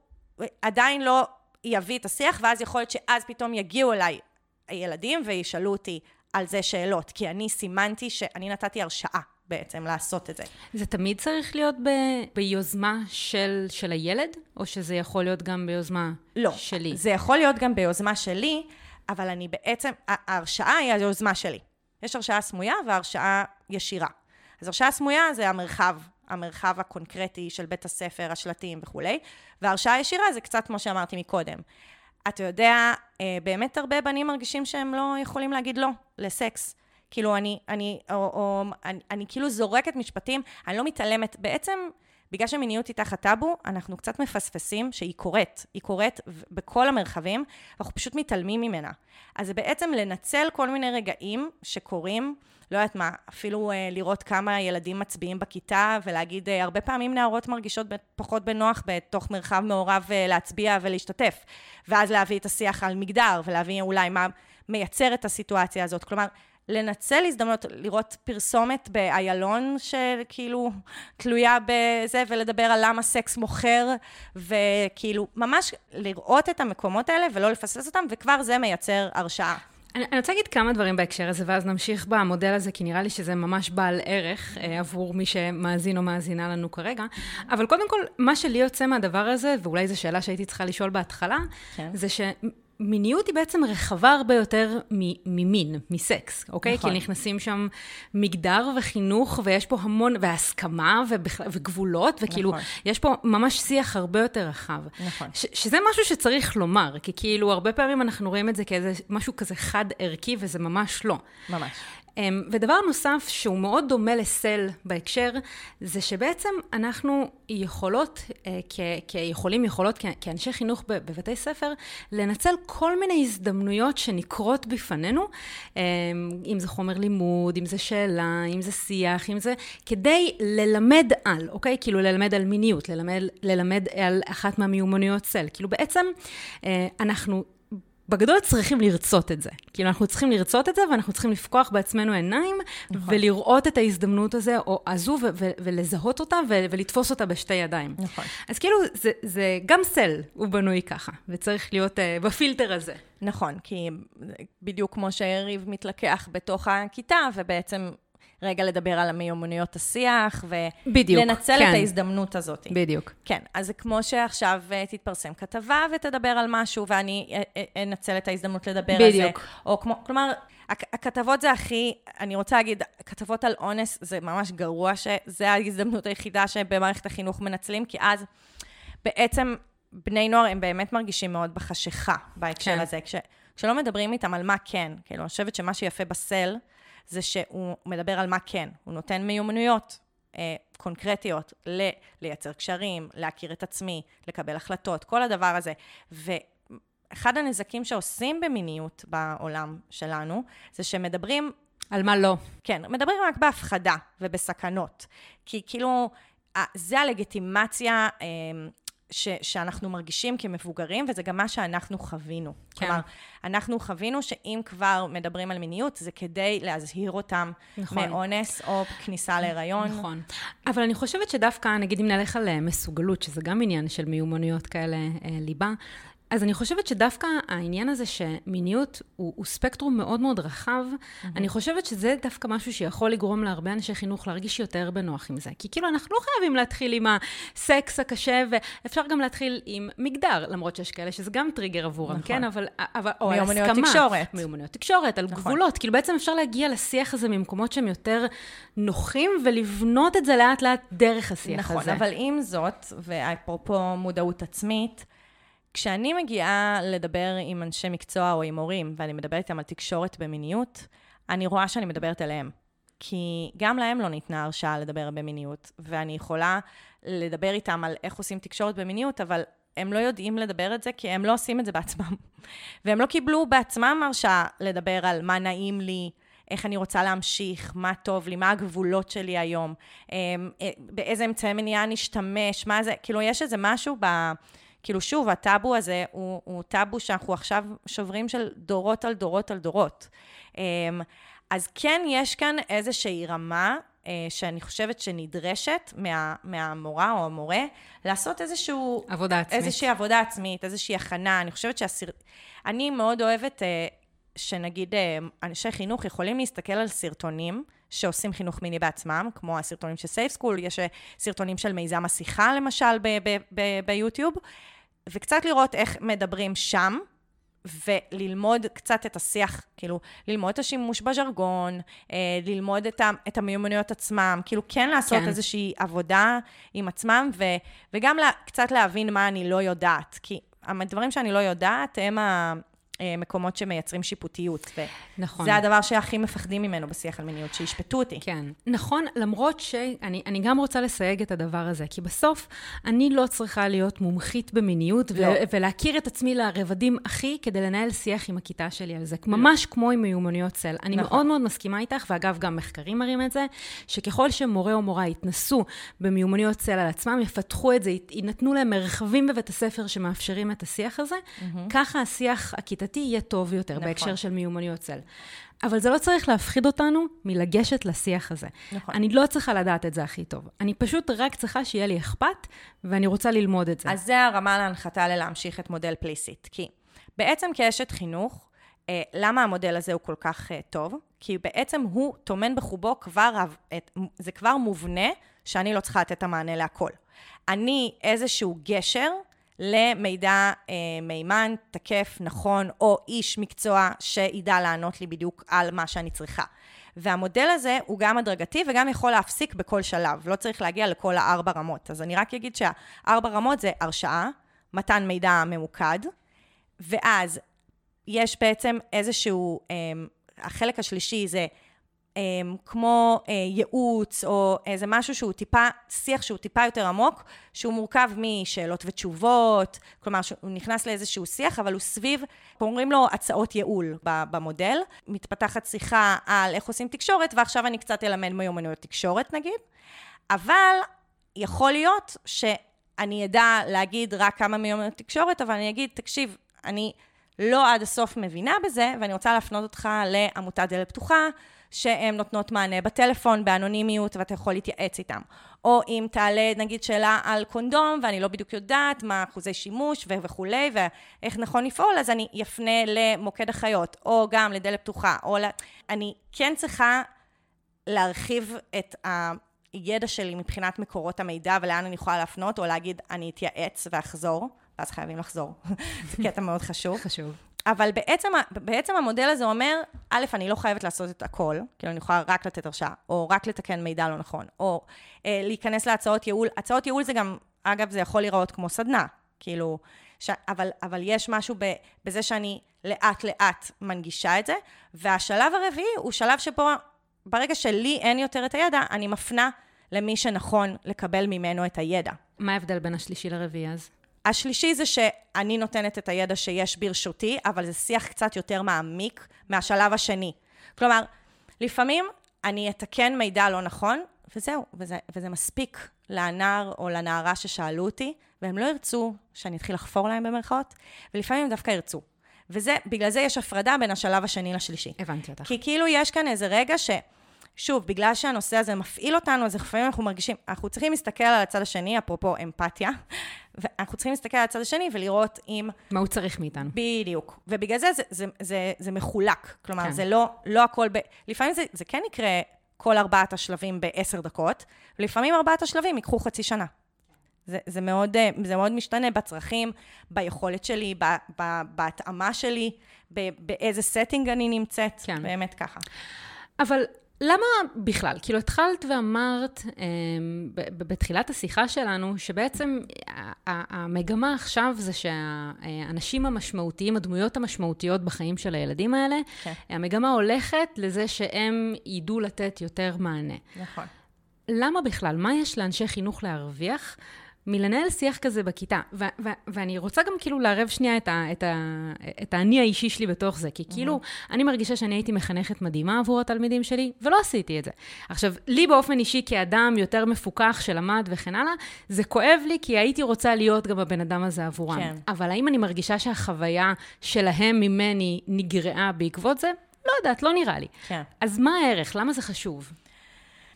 Speaker 2: עדיין לא יביא את השיח, ואז יכול להיות שאז פתאום יגיעו אליי הילדים וישאלו אותי על זה שאלות, כי אני סימנתי שאני נתתי הרשאה בעצם לעשות את זה.
Speaker 1: זה תמיד צריך להיות ב, ביוזמה של, של הילד, או שזה יכול להיות גם ביוזמה
Speaker 2: לא,
Speaker 1: שלי?
Speaker 2: לא, זה יכול להיות גם ביוזמה שלי, אבל אני בעצם, ההרשאה היא היוזמה שלי. יש הרשאה סמויה והרשאה ישירה. אז הרשאה סמויה זה המרחב, המרחב הקונקרטי של בית הספר, השלטים וכולי, והרשאה ישירה זה קצת כמו שאמרתי מקודם. אתה יודע, אה, באמת הרבה בנים מרגישים שהם לא יכולים להגיד לא לסקס. כאילו, אני, אני, או, או, אני, אני כאילו זורקת משפטים, אני לא מתעלמת. בעצם, בגלל שמיניות היא תחת טאבו, אנחנו קצת מפספסים שהיא קורית. היא קורית בכל המרחבים, ואנחנו פשוט מתעלמים ממנה. אז זה בעצם לנצל כל מיני רגעים שקורים, לא יודעת מה, אפילו אה, לראות כמה ילדים מצביעים בכיתה, ולהגיד, אה, הרבה פעמים נערות מרגישות פחות בנוח בתוך מרחב מעורב אה, להצביע ולהשתתף. ואז להביא את השיח על מגדר, ולהביא אולי מה מייצר את הסיטואציה הזאת. כלומר, לנצל הזדמנות, לראות פרסומת באיילון שכאילו תלויה בזה, ולדבר על למה סקס מוכר, וכאילו ממש לראות את המקומות האלה ולא לפספס אותם, וכבר זה מייצר הרשאה.
Speaker 1: אני, אני רוצה להגיד כמה דברים בהקשר הזה, ואז נמשיך במודל הזה, כי נראה לי שזה ממש בעל ערך אה, עבור מי שמאזין או מאזינה לנו כרגע. אבל קודם כל, מה שלי יוצא מהדבר הזה, ואולי זו שאלה שהייתי צריכה לשאול בהתחלה, כן. זה ש... מיניות היא בעצם רחבה הרבה יותר ממין, מסקס, אוקיי? נכון. כי נכנסים שם מגדר וחינוך, ויש פה המון, והסכמה ובכ... וגבולות, וכאילו, נכון. יש פה ממש שיח הרבה יותר רחב. נכון. ש- שזה משהו שצריך לומר, כי כאילו, הרבה פעמים אנחנו רואים את זה כאיזה משהו כזה חד-ערכי, וזה ממש לא.
Speaker 2: ממש.
Speaker 1: אמ, ודבר נוסף שהוא מאוד דומה לסל בהקשר, זה שבעצם אנחנו יכולות, אה, כיכולים, יכולות כאנשי חינוך בבתי ספר, לנצל כל מיני הזדמנויות שנקרות בפנינו, אמ, אם זה חומר לימוד, אם זה שאלה, אם זה שיח, אם זה, כדי ללמד על, אוקיי? כאילו ללמד על מיניות, ללמד, ללמד על אחת מהמיומנויות סל. כאילו בעצם אה, אנחנו... בגדול צריכים לרצות את זה. כאילו, אנחנו צריכים לרצות את זה, ואנחנו צריכים לפקוח בעצמנו עיניים, נכון. ולראות את ההזדמנות הזה, או הזו, ו- ו- ולזהות אותה, ו- ולתפוס אותה בשתי ידיים.
Speaker 2: נכון.
Speaker 1: אז כאילו, זה, זה גם סל, הוא בנוי ככה, וצריך להיות uh, בפילטר הזה.
Speaker 2: נכון, כי בדיוק כמו שיריב מתלקח בתוך הכיתה, ובעצם רגע לדבר על המיומנויות השיח, ולנצל כן. את ההזדמנות הזאת.
Speaker 1: בדיוק.
Speaker 2: כן, אז זה כמו שעכשיו אה, תתפרסם כתבה ותדבר על משהו, ואני אה, אה, אנצל את ההזדמנות לדבר בדיוק. על זה. בדיוק. או כמו, כלומר, הכתבות זה הכי, אני רוצה להגיד, כתבות על אונס זה ממש גרוע, שזה ההזדמנות היחידה שבמערכת החינוך מנצלים, כי אז בעצם בני נוער הם באמת מרגישים מאוד בחשיכה בהקשר כן. הזה. כש, כשלא מדברים איתם על מה כן, כאילו, אני חושבת שמה שיפה בסל, זה שהוא מדבר על מה כן. הוא נותן מיומנויות אה, קונקרטיות ל- לייצר קשרים, להכיר את עצמי, לקבל החלטות, כל הדבר הזה. ואחד הנזקים שעושים במיניות בעולם שלנו, זה שמדברים...
Speaker 1: על מה לא.
Speaker 2: כן, מדברים רק בהפחדה ובסכנות. כי כאילו, זה הלגיטימציה אה, ש, שאנחנו מרגישים כמבוגרים, וזה גם מה שאנחנו חווינו. כן. כלומר, אנחנו חווינו שאם כבר מדברים על מיניות, זה כדי להזהיר אותם נכון. מאונס או כניסה להיריון.
Speaker 1: נכון. אבל אני חושבת שדווקא, נגיד אם נלך על אה, מסוגלות, שזה גם עניין של מיומנויות כאלה, אה, ליבה, אז אני חושבת שדווקא העניין הזה שמיניות הוא, הוא ספקטרום מאוד מאוד רחב, mm-hmm. אני חושבת שזה דווקא משהו שיכול לגרום להרבה אנשי חינוך להרגיש יותר בנוח עם זה. כי כאילו, אנחנו לא חייבים להתחיל עם הסקס הקשה, ואפשר גם להתחיל עם מגדר, למרות שיש כאלה שזה גם טריגר עבורם, נכון. כן? אבל, אבל או
Speaker 2: מיומנויות הסכמה. תקשורת.
Speaker 1: מיומנויות תקשורת, על נכון. גבולות. כאילו, בעצם אפשר להגיע לשיח הזה ממקומות שהם יותר נוחים, ולבנות את זה לאט-לאט דרך השיח
Speaker 2: נכון,
Speaker 1: הזה.
Speaker 2: נכון, אבל עם זאת, ואפרופו מודעות עצמית, כשאני מגיעה לדבר עם אנשי מקצוע או עם הורים, ואני מדברת איתם על תקשורת במיניות, אני רואה שאני מדברת אליהם. כי גם להם לא ניתנה הרשאה לדבר במיניות, ואני יכולה לדבר איתם על איך עושים תקשורת במיניות, אבל הם לא יודעים לדבר את זה, כי הם לא עושים את זה בעצמם. והם לא קיבלו בעצמם הרשאה לדבר על מה נעים לי, איך אני רוצה להמשיך, מה טוב לי, מה הגבולות שלי היום, אמ, אה, באיזה אמצעי מניעה נשתמש, מה זה, כאילו, יש איזה משהו ב... כאילו, שוב, הטאבו הזה הוא, הוא טאבו שאנחנו עכשיו שוברים של דורות על דורות על דורות. אמ, אז כן, יש כאן איזושהי רמה אה, שאני חושבת שנדרשת מה, מהמורה או המורה, לעשות איזשהו...
Speaker 1: עבודה עצמית.
Speaker 2: איזושהי עבודה עצמית, איזושהי הכנה. אני חושבת שהסר... אני מאוד אוהבת אה, שנגיד אה, אנשי חינוך יכולים להסתכל על סרטונים שעושים חינוך מיני בעצמם, כמו הסרטונים של סייף סקול, יש סרטונים של מיזם השיחה, למשל, ביוטיוב, וקצת לראות איך מדברים שם, וללמוד קצת את השיח, כאילו, ללמוד את השימוש בז'רגון, אה, ללמוד את, ה, את המיומנויות עצמם, כאילו, כן לעשות כן. איזושהי עבודה עם עצמם, ו, וגם לה, קצת להבין מה אני לא יודעת, כי הדברים שאני לא יודעת הם ה... אה, מקומות שמייצרים שיפוטיות. נכון. זה הדבר שהכי מפחדים ממנו בשיח על מיניות, שישפטו אותי.
Speaker 1: כן, נכון, למרות שאני גם רוצה לסייג את הדבר הזה, כי בסוף אני לא צריכה להיות מומחית במיניות לא. ו- ולהכיר את עצמי לרבדים הכי כדי לנהל שיח עם הכיתה שלי על זה. לא. ממש כמו עם מיומנויות צל. אני נכון. מאוד מאוד מסכימה איתך, ואגב, גם מחקרים מראים את זה, שככל שמורה או מורה יתנסו במיומנויות צל על עצמם, יפתחו את זה, יינתנו להם מרחבים בבית הספר שמאפשרים את השיח הזה, mm-hmm. ככה השיח הכיתתי לדעתי יהיה טוב יותר נכון. בהקשר של מיומנויות צל. אבל זה לא צריך להפחיד אותנו מלגשת לשיח הזה. נכון. אני לא צריכה לדעת את זה הכי טוב. אני פשוט רק צריכה שיהיה לי אכפת, ואני רוצה ללמוד את זה.
Speaker 2: אז זה הרמה להנחתה ללהמשיך את מודל פליסית. כי בעצם כאשת חינוך, אה, למה המודל הזה הוא כל כך אה, טוב? כי בעצם הוא טומן בחובו כבר, זה כבר מובנה שאני לא צריכה לתת את המענה להכל. אני איזשהו גשר למידע אה, מימן, תקף, נכון, או איש מקצוע שידע לענות לי בדיוק על מה שאני צריכה. והמודל הזה הוא גם הדרגתי וגם יכול להפסיק בכל שלב, לא צריך להגיע לכל הארבע רמות. אז אני רק אגיד שהארבע רמות זה הרשאה, מתן מידע ממוקד, ואז יש בעצם איזשהו, אה, החלק השלישי זה כמו אה, ייעוץ, או איזה משהו שהוא טיפה, שיח שהוא טיפה יותר עמוק, שהוא מורכב משאלות ותשובות, כלומר שהוא נכנס לאיזשהו שיח, אבל הוא סביב, קוראים לו הצעות ייעול במודל. מתפתחת שיחה על איך עושים תקשורת, ועכשיו אני קצת אלמד מיומנויות תקשורת נגיד, אבל יכול להיות שאני אדע להגיד רק כמה מיומנויות תקשורת, אבל אני אגיד, תקשיב, אני לא עד הסוף מבינה בזה, ואני רוצה להפנות אותך לעמותת דלת פתוחה, שהן נותנות מענה בטלפון, באנונימיות, ואתה יכול להתייעץ איתם. או אם תעלה, נגיד, שאלה על קונדום, ואני לא בדיוק יודעת מה אחוזי שימוש ו- וכולי, ואיך נכון לפעול, אז אני אפנה למוקד החיות, או גם לדלת פתוחה, או ל... אני כן צריכה להרחיב את הידע שלי מבחינת מקורות המידע ולאן אני יכולה להפנות, או להגיד, אני אתייעץ ואחזור, ואז חייבים לחזור. זה קטע מאוד חשוב.
Speaker 1: חשוב.
Speaker 2: אבל בעצם, בעצם המודל הזה אומר, א', אני לא חייבת לעשות את הכל, כאילו אני יכולה רק לתת הרשאה, או רק לתקן מידע לא נכון, או אה, להיכנס להצעות ייעול. הצעות ייעול זה גם, אגב, זה יכול להיראות כמו סדנה, כאילו, ש, אבל, אבל יש משהו ב, בזה שאני לאט-לאט מנגישה את זה, והשלב הרביעי הוא שלב שבו, ברגע שלי אין יותר את הידע, אני מפנה למי שנכון לקבל ממנו את הידע.
Speaker 1: מה ההבדל בין השלישי לרביעי אז?
Speaker 2: השלישי זה שאני נותנת את הידע שיש ברשותי, אבל זה שיח קצת יותר מעמיק מהשלב השני. כלומר, לפעמים אני אתקן מידע לא נכון, וזהו, וזה, וזה מספיק לנער או לנערה ששאלו אותי, והם לא ירצו שאני אתחיל לחפור להם במרכאות, ולפעמים הם דווקא ירצו. וזה, בגלל זה יש הפרדה בין השלב השני לשלישי.
Speaker 1: הבנתי אותך.
Speaker 2: כי כאילו יש כאן איזה רגע ש... שוב, בגלל שהנושא הזה מפעיל אותנו, אז לפעמים אנחנו מרגישים, אנחנו צריכים להסתכל על הצד השני, אפרופו אמפתיה, ואנחנו צריכים להסתכל על הצד השני ולראות אם...
Speaker 1: מה הוא צריך מאיתנו.
Speaker 2: בדיוק. ובגלל זה זה, זה, זה, זה מחולק. כלומר, כן. זה לא, לא הכל ב... לפעמים זה, זה כן יקרה כל ארבעת השלבים בעשר דקות, ולפעמים ארבעת השלבים ייקחו חצי שנה. זה, זה, מאוד, אה, זה מאוד משתנה בצרכים, ביכולת שלי, ב, ב, בהתאמה שלי, ב, באיזה setting אני נמצאת, כן. באמת ככה.
Speaker 1: אבל למה בכלל? כאילו, התחלת ואמרת אה, בתחילת השיחה שלנו, שבעצם המגמה עכשיו זה שהאנשים המשמעותיים, הדמויות המשמעותיות בחיים של הילדים האלה, כן. המגמה הולכת לזה שהם ידעו לתת יותר מענה.
Speaker 2: נכון.
Speaker 1: למה בכלל? מה יש לאנשי חינוך להרוויח מלנהל שיח כזה בכיתה. ו- ו- ואני רוצה גם כאילו לערב שנייה את, ה- את, ה- את האני האישי שלי בתוך זה, כי כאילו, mm-hmm. אני מרגישה שאני הייתי מחנכת מדהימה עבור התלמידים שלי, ולא עשיתי את זה. עכשיו, לי באופן אישי, כאדם יותר מפוקח שלמד וכן הלאה, זה כואב לי, כי הייתי רוצה להיות גם הבן אדם הזה עבורם. כן. אבל האם אני מרגישה שהחוויה שלהם ממני נגרעה בעקבות זה? לא יודעת, לא נראה לי. כן. אז מה הערך? למה זה חשוב?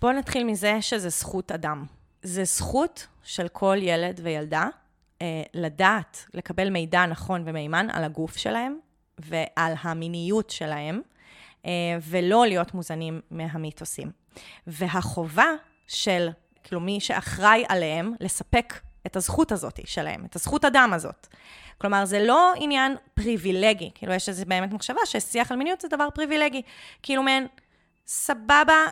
Speaker 2: בואו נתחיל מזה שזה זכות אדם. זה זכות של כל ילד וילדה אה, לדעת, לקבל מידע נכון ומהימן על הגוף שלהם ועל המיניות שלהם, אה, ולא להיות מוזנים מהמיתוסים. והחובה של, כאילו, מי שאחראי עליהם, לספק את הזכות הזאת שלהם, את הזכות אדם הזאת. כלומר, זה לא עניין פריבילגי, כאילו, יש איזו באמת מחשבה ששיח על מיניות זה דבר פריבילגי. כאילו, מעין, סבבה,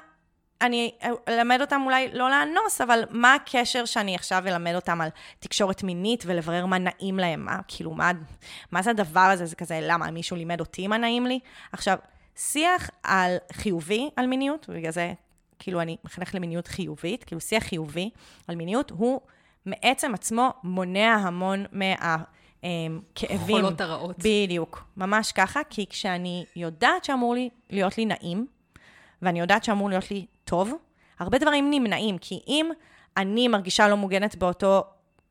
Speaker 2: אני אלמד אותם אולי לא לאנוס, אבל מה הקשר שאני עכשיו אלמד אותם על תקשורת מינית ולברר מה נעים להם? מה, כאילו, מה, מה זה הדבר הזה? זה כזה, למה, מישהו לימד אותי מה נעים לי? עכשיו, שיח על חיובי על מיניות, ובגלל זה, כאילו, אני מחנך למיניות חיובית, כאילו, שיח חיובי על מיניות, הוא מעצם עצמו מונע המון מה... כאבים.
Speaker 1: חולות הרעות.
Speaker 2: בדיוק, ממש ככה, כי כשאני יודעת שאמור לי להיות לי נעים, ואני יודעת שאמור להיות לי טוב, הרבה דברים נמנעים, כי אם אני מרגישה לא מוגנת באותו,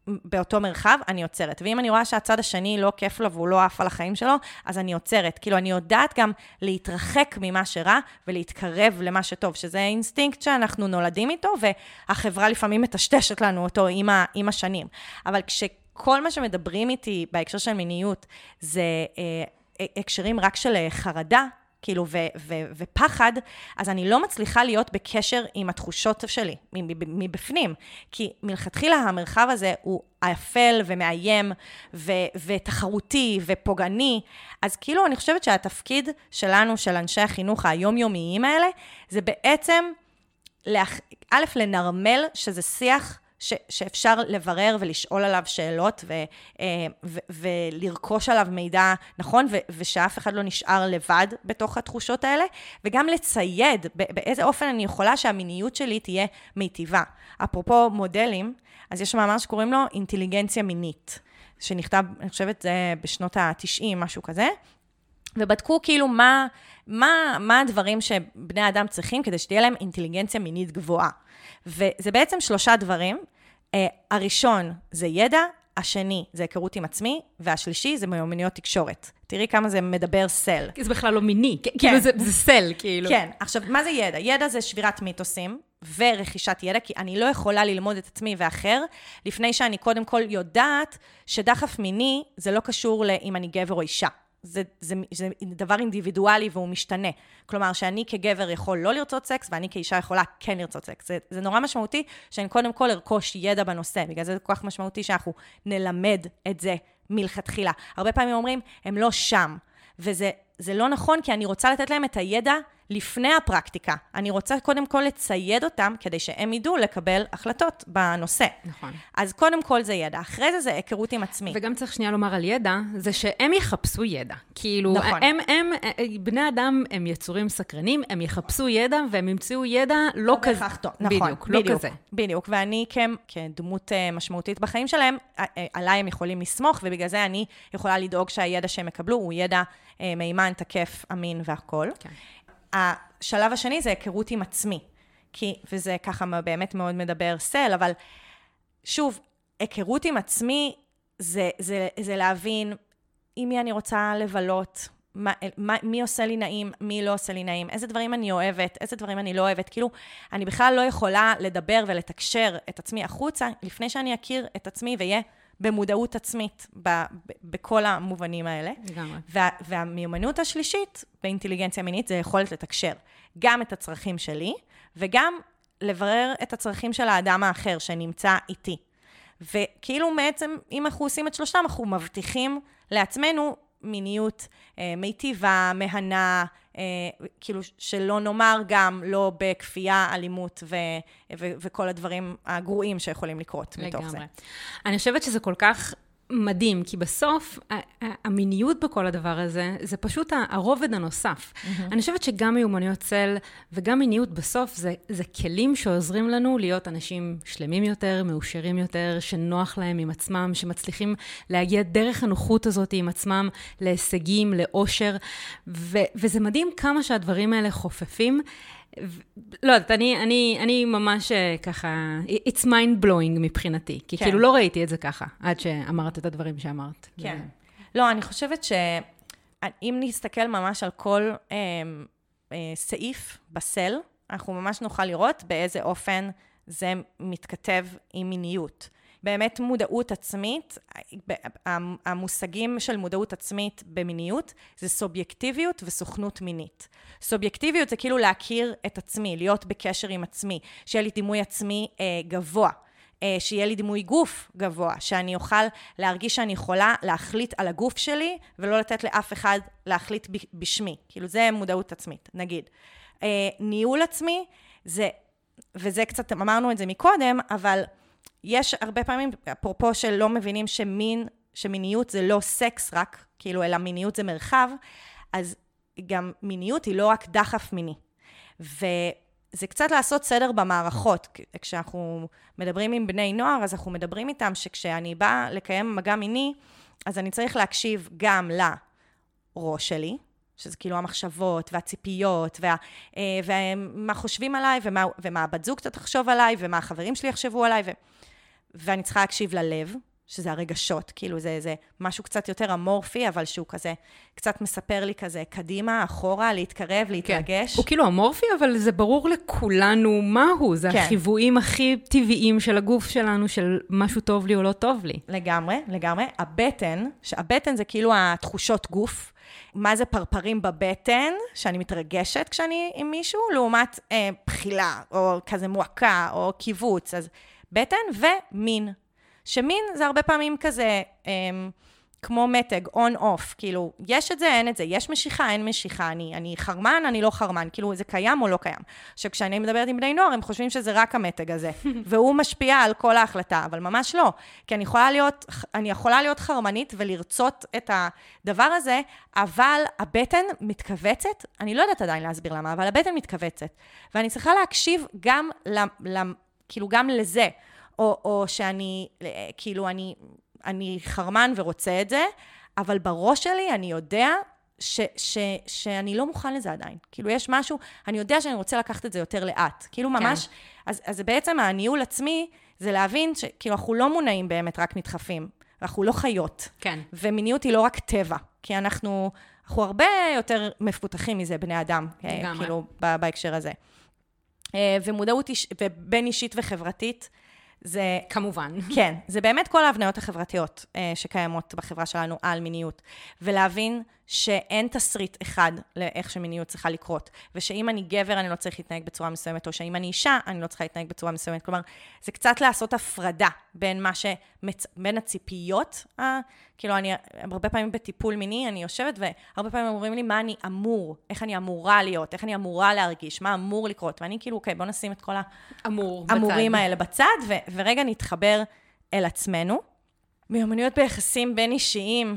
Speaker 2: באותו מרחב, אני עוצרת. ואם אני רואה שהצד השני לא כיף לו והוא לא עף על החיים שלו, אז אני עוצרת. כאילו, אני יודעת גם להתרחק ממה שרע ולהתקרב למה שטוב, שזה אינסטינקט שאנחנו נולדים איתו, והחברה לפעמים מטשטשת לנו אותו עם, ה, עם השנים. אבל כשכל מה שמדברים איתי בהקשר של מיניות זה אה, הקשרים רק של אה, חרדה, כאילו, ו- ו- ופחד, אז אני לא מצליחה להיות בקשר עם התחושות שלי, מבפנים. כי מלכתחילה המרחב הזה הוא אפל ומאיים ו- ותחרותי ופוגעני. אז כאילו, אני חושבת שהתפקיד שלנו, של אנשי החינוך היומיומיים האלה, זה בעצם, א', לנרמל שזה שיח ש, שאפשר לברר ולשאול עליו שאלות ו, אה, ו, ולרכוש עליו מידע נכון, ו, ושאף אחד לא נשאר לבד בתוך התחושות האלה, וגם לצייד באיזה אופן אני יכולה שהמיניות שלי תהיה מיטיבה. אפרופו מודלים, אז יש מאמר שקוראים לו אינטליגנציה מינית, שנכתב, אני חושבת, בשנות ה-90, משהו כזה. ובדקו כאילו מה, מה, מה הדברים שבני אדם צריכים כדי שתהיה להם אינטליגנציה מינית גבוהה. וזה בעצם שלושה דברים. Uh, הראשון זה ידע, השני זה היכרות עם עצמי, והשלישי זה מיומנויות תקשורת. תראי כמה זה מדבר סל.
Speaker 1: זה בכלל לא מיני, כן. כאילו זה, זה סל, כאילו.
Speaker 2: כן, עכשיו, מה זה ידע? ידע זה שבירת מיתוסים ורכישת ידע, כי אני לא יכולה ללמוד את עצמי ואחר, לפני שאני קודם כל יודעת שדחף מיני זה לא קשור לאם אני גבר או אישה. זה, זה, זה דבר אינדיבידואלי והוא משתנה. כלומר, שאני כגבר יכול לא לרצות סקס, ואני כאישה יכולה כן לרצות סקס. זה, זה נורא משמעותי שאני קודם כל ארכוש ידע בנושא, בגלל זה זה כל כך משמעותי שאנחנו נלמד את זה מלכתחילה. הרבה פעמים אומרים, הם לא שם, וזה לא נכון, כי אני רוצה לתת להם את הידע לפני הפרקטיקה. אני רוצה קודם כל לצייד אותם, כדי שהם ידעו לקבל החלטות בנושא.
Speaker 1: נכון.
Speaker 2: אז קודם כל זה ידע, אחרי זה זה היכרות עם עצמי.
Speaker 1: וגם צריך שנייה לומר על ידע, זה שהם יחפשו ידע. כאילו, נכון. הם, הם, בני אדם הם יצורים סקרנים, הם יחפשו ידע והם ימצאו ידע לא, לא כזה.
Speaker 2: טוב, נכון.
Speaker 1: בדיוק, לא
Speaker 2: בדיוק,
Speaker 1: כזה.
Speaker 2: בדיוק, ואני כ, כדמות אה, משמעותית בחיים שלהם, אה, אה, עליי הם יכולים לסמוך, ובגלל זה אני יכולה לדאוג שהידע שהם יקבלו הוא ידע מימן, תקף, אמין והכול. כן. השלב השני זה היכרות עם עצמי. כי, וזה ככה באמת מאוד מדבר סל, אבל שוב, היכרות עם עצמי זה, זה, זה להבין עם מי אני רוצה לבלות, מה, מה, מי עושה לי נעים, מי לא עושה לי נעים, איזה דברים אני אוהבת, איזה דברים אני לא אוהבת. כאילו, אני בכלל לא יכולה לדבר ולתקשר את עצמי החוצה לפני שאני אכיר את עצמי ואהיה במודעות עצמית, ב, ב, בכל המובנים האלה.
Speaker 1: לגמרי.
Speaker 2: וה, והמיומנות השלישית באינטליגנציה מינית זה יכולת לתקשר גם את הצרכים שלי, וגם לברר את הצרכים של האדם האחר שנמצא איתי. וכאילו בעצם, אם אנחנו עושים את שלושתם, אנחנו מבטיחים לעצמנו מיניות אה, מיטיבה, מהנה, כאילו שלא נאמר גם לא בכפייה, אלימות ו, ו, וכל הדברים הגרועים שיכולים לקרות לגמרי. מתוך זה.
Speaker 1: אני חושבת שזה כל כך מדהים, כי בסוף המיניות בכל הדבר הזה, זה פשוט הרובד הנוסף. Mm-hmm. אני חושבת שגם מיומנויות צל וגם מיניות בסוף, זה, זה כלים שעוזרים לנו להיות אנשים שלמים יותר, מאושרים יותר, שנוח להם עם עצמם, שמצליחים להגיע דרך הנוחות הזאת עם עצמם להישגים, לאושר, ו, וזה מדהים כמה שהדברים האלה חופפים. לא יודעת, אני, אני, אני ממש אה, ככה, it's mind blowing מבחינתי, כי כן. כאילו לא ראיתי את זה ככה, עד שאמרת את הדברים שאמרת.
Speaker 2: כן. ו... לא, אני חושבת שאם נסתכל ממש על כל אה, אה, סעיף בסל, אנחנו ממש נוכל לראות באיזה אופן זה מתכתב עם מיניות. באמת מודעות עצמית, המושגים של מודעות עצמית במיניות זה סובייקטיביות וסוכנות מינית. סובייקטיביות זה כאילו להכיר את עצמי, להיות בקשר עם עצמי, שיהיה לי דימוי עצמי אה, גבוה. אה, שיהיה לי דימוי גוף גבוה, שאני אוכל להרגיש שאני יכולה להחליט על הגוף שלי, ולא לתת לאף אחד להחליט בשמי. כאילו, זה מודעות עצמית, נגיד. אה, ניהול עצמי, זה, וזה קצת, אמרנו את זה מקודם, אבל יש הרבה פעמים, אפרופו של לא מבינים שמין, שמיניות זה לא סקס רק, כאילו, אלא מיניות זה מרחב, אז גם מיניות היא לא רק דחף מיני. וזה קצת לעשות סדר במערכות. כשאנחנו מדברים עם בני נוער, אז אנחנו מדברים איתם שכשאני באה לקיים מגע מיני, אז אני צריך להקשיב גם לראש שלי, שזה כאילו המחשבות והציפיות, וה, אה, ומה חושבים עליי, ומה, ומה הבת זוג תחשוב עליי, ומה החברים שלי יחשבו עליי, ו, ואני צריכה להקשיב ללב, שזה הרגשות, כאילו זה, זה משהו קצת יותר אמורפי, אבל שהוא כזה, קצת מספר לי כזה קדימה, אחורה, להתקרב, כן. להתרגש.
Speaker 1: כן. הוא כאילו אמורפי, אבל זה ברור לכולנו מהו, זה כן. החיוויים הכי טבעיים של הגוף שלנו, של משהו טוב לי או לא טוב לי.
Speaker 2: לגמרי, לגמרי. הבטן, הבטן זה כאילו התחושות גוף. מה זה פרפרים בבטן, שאני מתרגשת כשאני עם מישהו, לעומת אה, בחילה, או כזה מועקה, או קיבוץ. אז בטן ומין. שמין זה הרבה פעמים כזה, אמ, כמו מתג, און-אוף, כאילו, יש את זה, אין את זה, יש משיכה, אין משיכה, אני, אני חרמן, אני לא חרמן, כאילו, זה קיים או לא קיים. עכשיו, כשאני מדברת עם בני נוער, הם חושבים שזה רק המתג הזה, והוא משפיע על כל ההחלטה, אבל ממש לא, כי אני יכולה להיות, אני יכולה להיות חרמנית ולרצות את הדבר הזה, אבל הבטן מתכווצת, אני לא יודעת עדיין להסביר למה, אבל הבטן מתכווצת, ואני צריכה להקשיב גם, כאילו, גם לזה. או, או שאני, כאילו, אני, אני חרמן ורוצה את זה, אבל בראש שלי אני יודע ש, ש, שאני לא מוכן לזה עדיין. כאילו, יש משהו, אני יודע שאני רוצה לקחת את זה יותר לאט. כאילו, כן. ממש, כן. אז, אז בעצם הניהול עצמי, זה להבין שכאילו, אנחנו לא מונעים באמת רק נדחפים, אנחנו לא חיות.
Speaker 1: כן.
Speaker 2: ומיניות היא לא רק טבע, כי אנחנו, אנחנו הרבה יותר מפותחים מזה, בני אדם, לגמרי. כאילו, בהקשר הזה. אה, ומודעות איש, ובין אישית וחברתית,
Speaker 1: זה... כמובן.
Speaker 2: כן, זה באמת כל ההבניות החברתיות אה, שקיימות בחברה שלנו על מיניות. ולהבין שאין תסריט אחד לאיך שמיניות צריכה לקרות, ושאם אני גבר אני לא צריך להתנהג בצורה מסוימת, או שאם אני אישה אני לא צריכה להתנהג בצורה מסוימת. כלומר, זה קצת לעשות הפרדה בין מה שמצ... בין הציפיות, אה, כאילו אני, הרבה פעמים בטיפול מיני, אני יושבת והרבה פעמים אומרים לי מה אני אמור, איך אני אמורה להיות, איך אני אמורה להרגיש, מה אמור לקרות, ואני כאילו, אוקיי, בוא נשים את כל האמורים האלה בצד, ו... ורגע נתחבר אל עצמנו. מיומנויות ביחסים בין אישיים,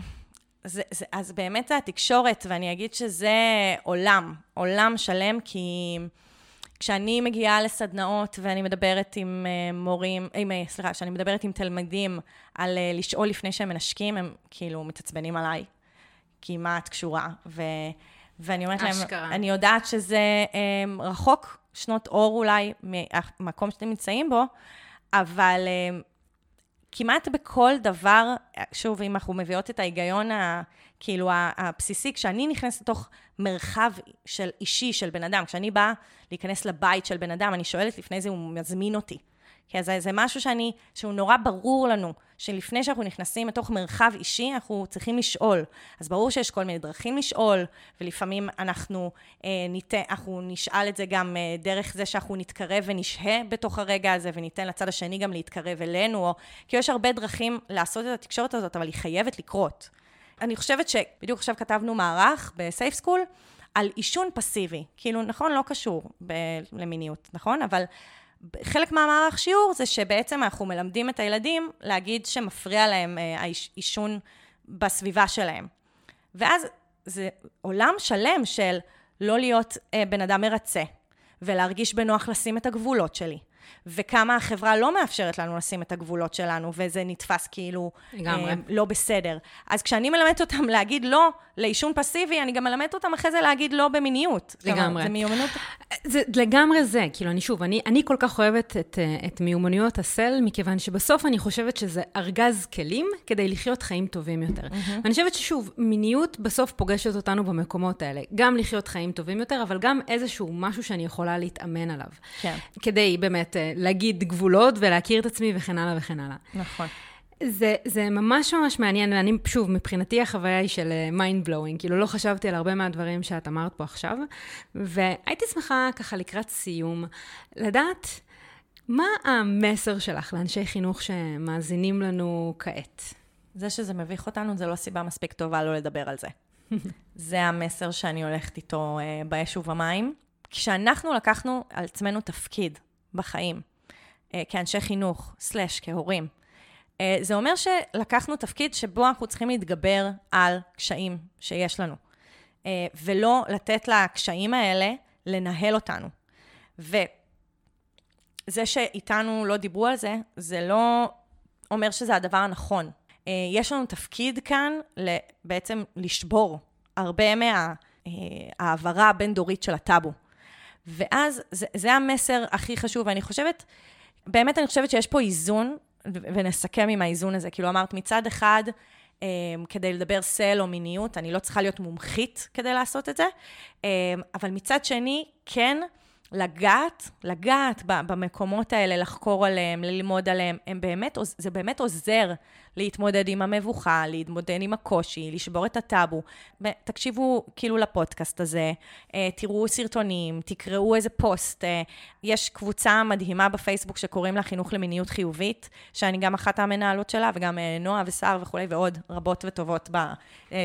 Speaker 2: זה, זה, אז באמת זה התקשורת, ואני אגיד שזה עולם, עולם שלם, כי כשאני מגיעה לסדנאות ואני מדברת עם uh, מורים, עם, uh, סליחה, כשאני מדברת עם תלמידים על uh, לשאול לפני שהם מנשקים, הם כאילו מתעצבנים עליי, כי מה את קשורה? ו, ואני אומרת אשכרה. להם, אני יודעת שזה רחוק שנות אור אולי מהמקום שאתם נמצאים בו, אבל... Um, כמעט בכל דבר, שוב, אם אנחנו מביאות את ההיגיון, ה, כאילו, הבסיסי, כשאני נכנסת לתוך מרחב של אישי של בן אדם, כשאני באה להיכנס לבית של בן אדם, אני שואלת לפני זה, הוא מזמין אותי. כי זה, זה משהו שאני, שהוא נורא ברור לנו, שלפני שאנחנו נכנסים לתוך מרחב אישי, אנחנו צריכים לשאול. אז ברור שיש כל מיני דרכים לשאול, ולפעמים אנחנו, אה, ניתן, אנחנו נשאל את זה גם אה, דרך זה שאנחנו נתקרב ונשהה בתוך הרגע הזה, וניתן לצד השני גם להתקרב אלינו, או... כי יש הרבה דרכים לעשות את התקשורת הזאת, אבל היא חייבת לקרות. אני חושבת שבדיוק עכשיו כתבנו מערך בסייף סקול על עישון פסיבי. כאילו, נכון, לא קשור ב- למיניות, נכון? אבל חלק מהמערך שיעור זה שבעצם אנחנו מלמדים את הילדים להגיד שמפריע להם העישון אה, בסביבה שלהם. ואז זה עולם שלם של לא להיות אה, בן אדם מרצה, ולהרגיש בנוח לשים את הגבולות שלי. וכמה החברה לא מאפשרת לנו לשים את הגבולות שלנו, וזה נתפס כאילו אה, לא בסדר. אז כשאני מלמדת אותם להגיד לא לעישון פסיבי, אני גם מלמדת אותם אחרי זה להגיד לא במיניות.
Speaker 1: לגמרי.
Speaker 2: זה מיומנות...
Speaker 1: זה לגמרי זה. כאילו, אני שוב, אני, אני כל כך אוהבת את, אה, את מיומנויות ה SEL, מכיוון שבסוף אני חושבת שזה ארגז כלים כדי לחיות חיים טובים יותר. Mm-hmm. ואני חושבת ששוב, מיניות בסוף פוגשת אותנו במקומות האלה. גם לחיות חיים טובים יותר, אבל גם איזשהו משהו שאני יכולה להתאמן עליו. כן. כדי באמת אה, להגיד גבולות ולהכיר את עצמי וכן הלאה וכן הלאה.
Speaker 2: נכון.
Speaker 1: זה, זה ממש ממש מעניין, ואני, שוב, מבחינתי החוויה היא של מיינד uh, בלואוינג, כאילו לא חשבתי על הרבה מהדברים שאת אמרת פה עכשיו, והייתי שמחה ככה לקראת סיום, לדעת מה המסר שלך לאנשי חינוך שמאזינים לנו כעת.
Speaker 2: זה שזה מביך אותנו, זה לא סיבה מספיק טובה לא לדבר על זה. זה המסר שאני הולכת איתו uh, באש ובמים. כשאנחנו לקחנו על עצמנו תפקיד בחיים, uh, כאנשי חינוך, סלאש, כהורים, uh, זה אומר שלקחנו תפקיד שבו אנחנו צריכים להתגבר על קשיים שיש לנו, uh, ולא לתת לקשיים האלה לנהל אותנו. וזה שאיתנו לא דיברו על זה, זה לא אומר שזה הדבר הנכון. יש לנו תפקיד כאן בעצם לשבור הרבה מההעברה הבין-דורית של הטאבו. ואז זה, זה המסר הכי חשוב, ואני חושבת, באמת אני חושבת שיש פה איזון, ונסכם עם האיזון הזה. כאילו אמרת, מצד אחד, um, כדי לדבר סל או מיניות, אני לא צריכה להיות מומחית כדי לעשות את זה, um, אבל מצד שני, כן, לגעת, לגעת במקומות האלה, לחקור עליהם, ללמוד עליהם, הם באמת, זה באמת עוזר להתמודד עם המבוכה, להתמודד עם הקושי, לשבור את הטאבו. תקשיבו כאילו לפודקאסט הזה, אה, תראו סרטונים, תקראו איזה פוסט. אה, יש קבוצה מדהימה בפייסבוק שקוראים לה חינוך למיניות חיובית, שאני גם אחת המנהלות שלה, וגם אה, נועה וסער וכולי, ועוד רבות וטובות בה,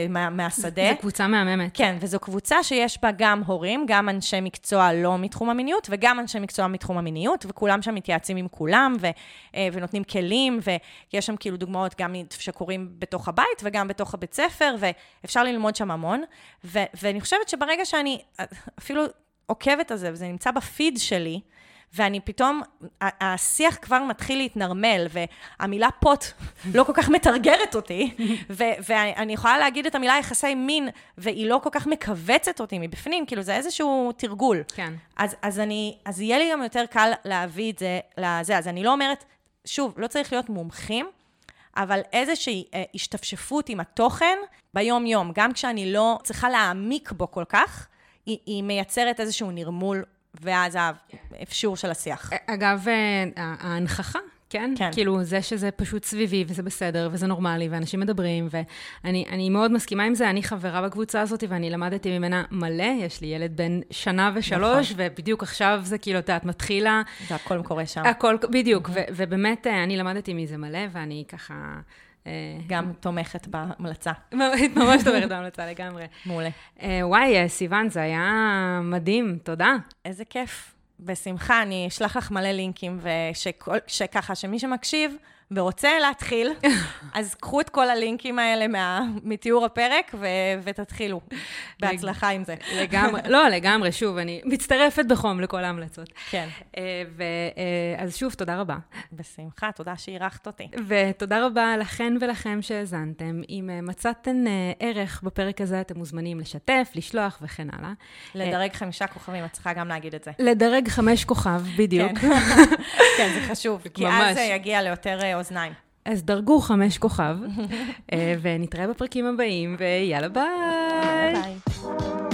Speaker 2: מה, מהשדה.
Speaker 1: זו קבוצה מהממת.
Speaker 2: כן, וזו קבוצה שיש בה גם הורים, גם אנשי מקצוע לא מתחום המיניות, וגם אנשי מקצוע מתחום המיניות, וכולם שם מתייעצים עם כולם, ו, ונותנים כלים, ויש שם כאילו דוגמאות גם שקורים בתוך הבית וגם בתוך הבית ספר, ואפשר ללמוד שם המון. ו- ואני חושבת שברגע שאני אפילו עוקבת על זה, וזה נמצא בפיד שלי, ואני פתאום, השיח כבר מתחיל להתנרמל, והמילה פוט לא כל כך מתרגרת אותי, ו- ואני יכולה להגיד את המילה יחסי מין, והיא לא כל כך מכווצת אותי מבפנים, כאילו זה איזשהו תרגול.
Speaker 1: כן.
Speaker 2: אז, אז, אני, אז יהיה לי גם יותר קל להביא את זה לזה. אז אני לא אומרת, שוב, לא צריך להיות מומחים, אבל איזושהי אה, השתפשפות עם התוכן ביום-יום, גם כשאני לא צריכה להעמיק בו כל כך, היא, היא מייצרת איזשהו נרמול, ואז האפשור של השיח.
Speaker 1: אגב, אה, ההנכחה כן? כן. כאילו, זה שזה פשוט סביבי, וזה בסדר, וזה נורמלי, ואנשים מדברים, ואני מאוד מסכימה עם זה. אני חברה בקבוצה הזאת, ואני למדתי ממנה מלא. יש לי ילד בן שנה ושלוש, נכון. ובדיוק עכשיו זה כאילו, את יודעת, מתחילה...
Speaker 2: זה הכל קורה שם.
Speaker 1: הכל, בדיוק, mm-hmm. ובאמת, אה, אני למדתי מזה מלא, ואני ככה...
Speaker 2: אה, גם תומכת בהמלצה.
Speaker 1: ממש תומכת בהמלצה לגמרי.
Speaker 2: מעולה.
Speaker 1: אה, וואי, סיוון, זה היה מדהים, תודה.
Speaker 2: איזה כיף. בשמחה, אני אשלח לך מלא לינקים, ושככה, שמי שמקשיב ורוצה להתחיל, אז קחו את כל הלינקים האלה מה, מתיאור הפרק ו, ותתחילו. בהצלחה עם זה.
Speaker 1: לגמרי, לא, לגמרי, שוב, אני מצטרפת בחום לכל ההמלצות.
Speaker 2: כן.
Speaker 1: אה, ו, אה, אז שוב, תודה רבה.
Speaker 2: בשמחה, תודה שאירחת אותי.
Speaker 1: ותודה רבה לכן ולכם שהאזנתם. אם אה, מצאתן ערך בפרק הזה, אתם מוזמנים לשתף, לשלוח וכן הלאה.
Speaker 2: לדרג חמישה כוכבים, את צריכה גם להגיד את זה.
Speaker 1: לדרג חמש כוכב, בדיוק.
Speaker 2: כן, כן זה חשוב, כי אז זה יגיע ליותר אוזניים.
Speaker 1: אז דרגו חמש כוכב, ונתראה בפרקים הבאים, ויאללה ביי. ביי.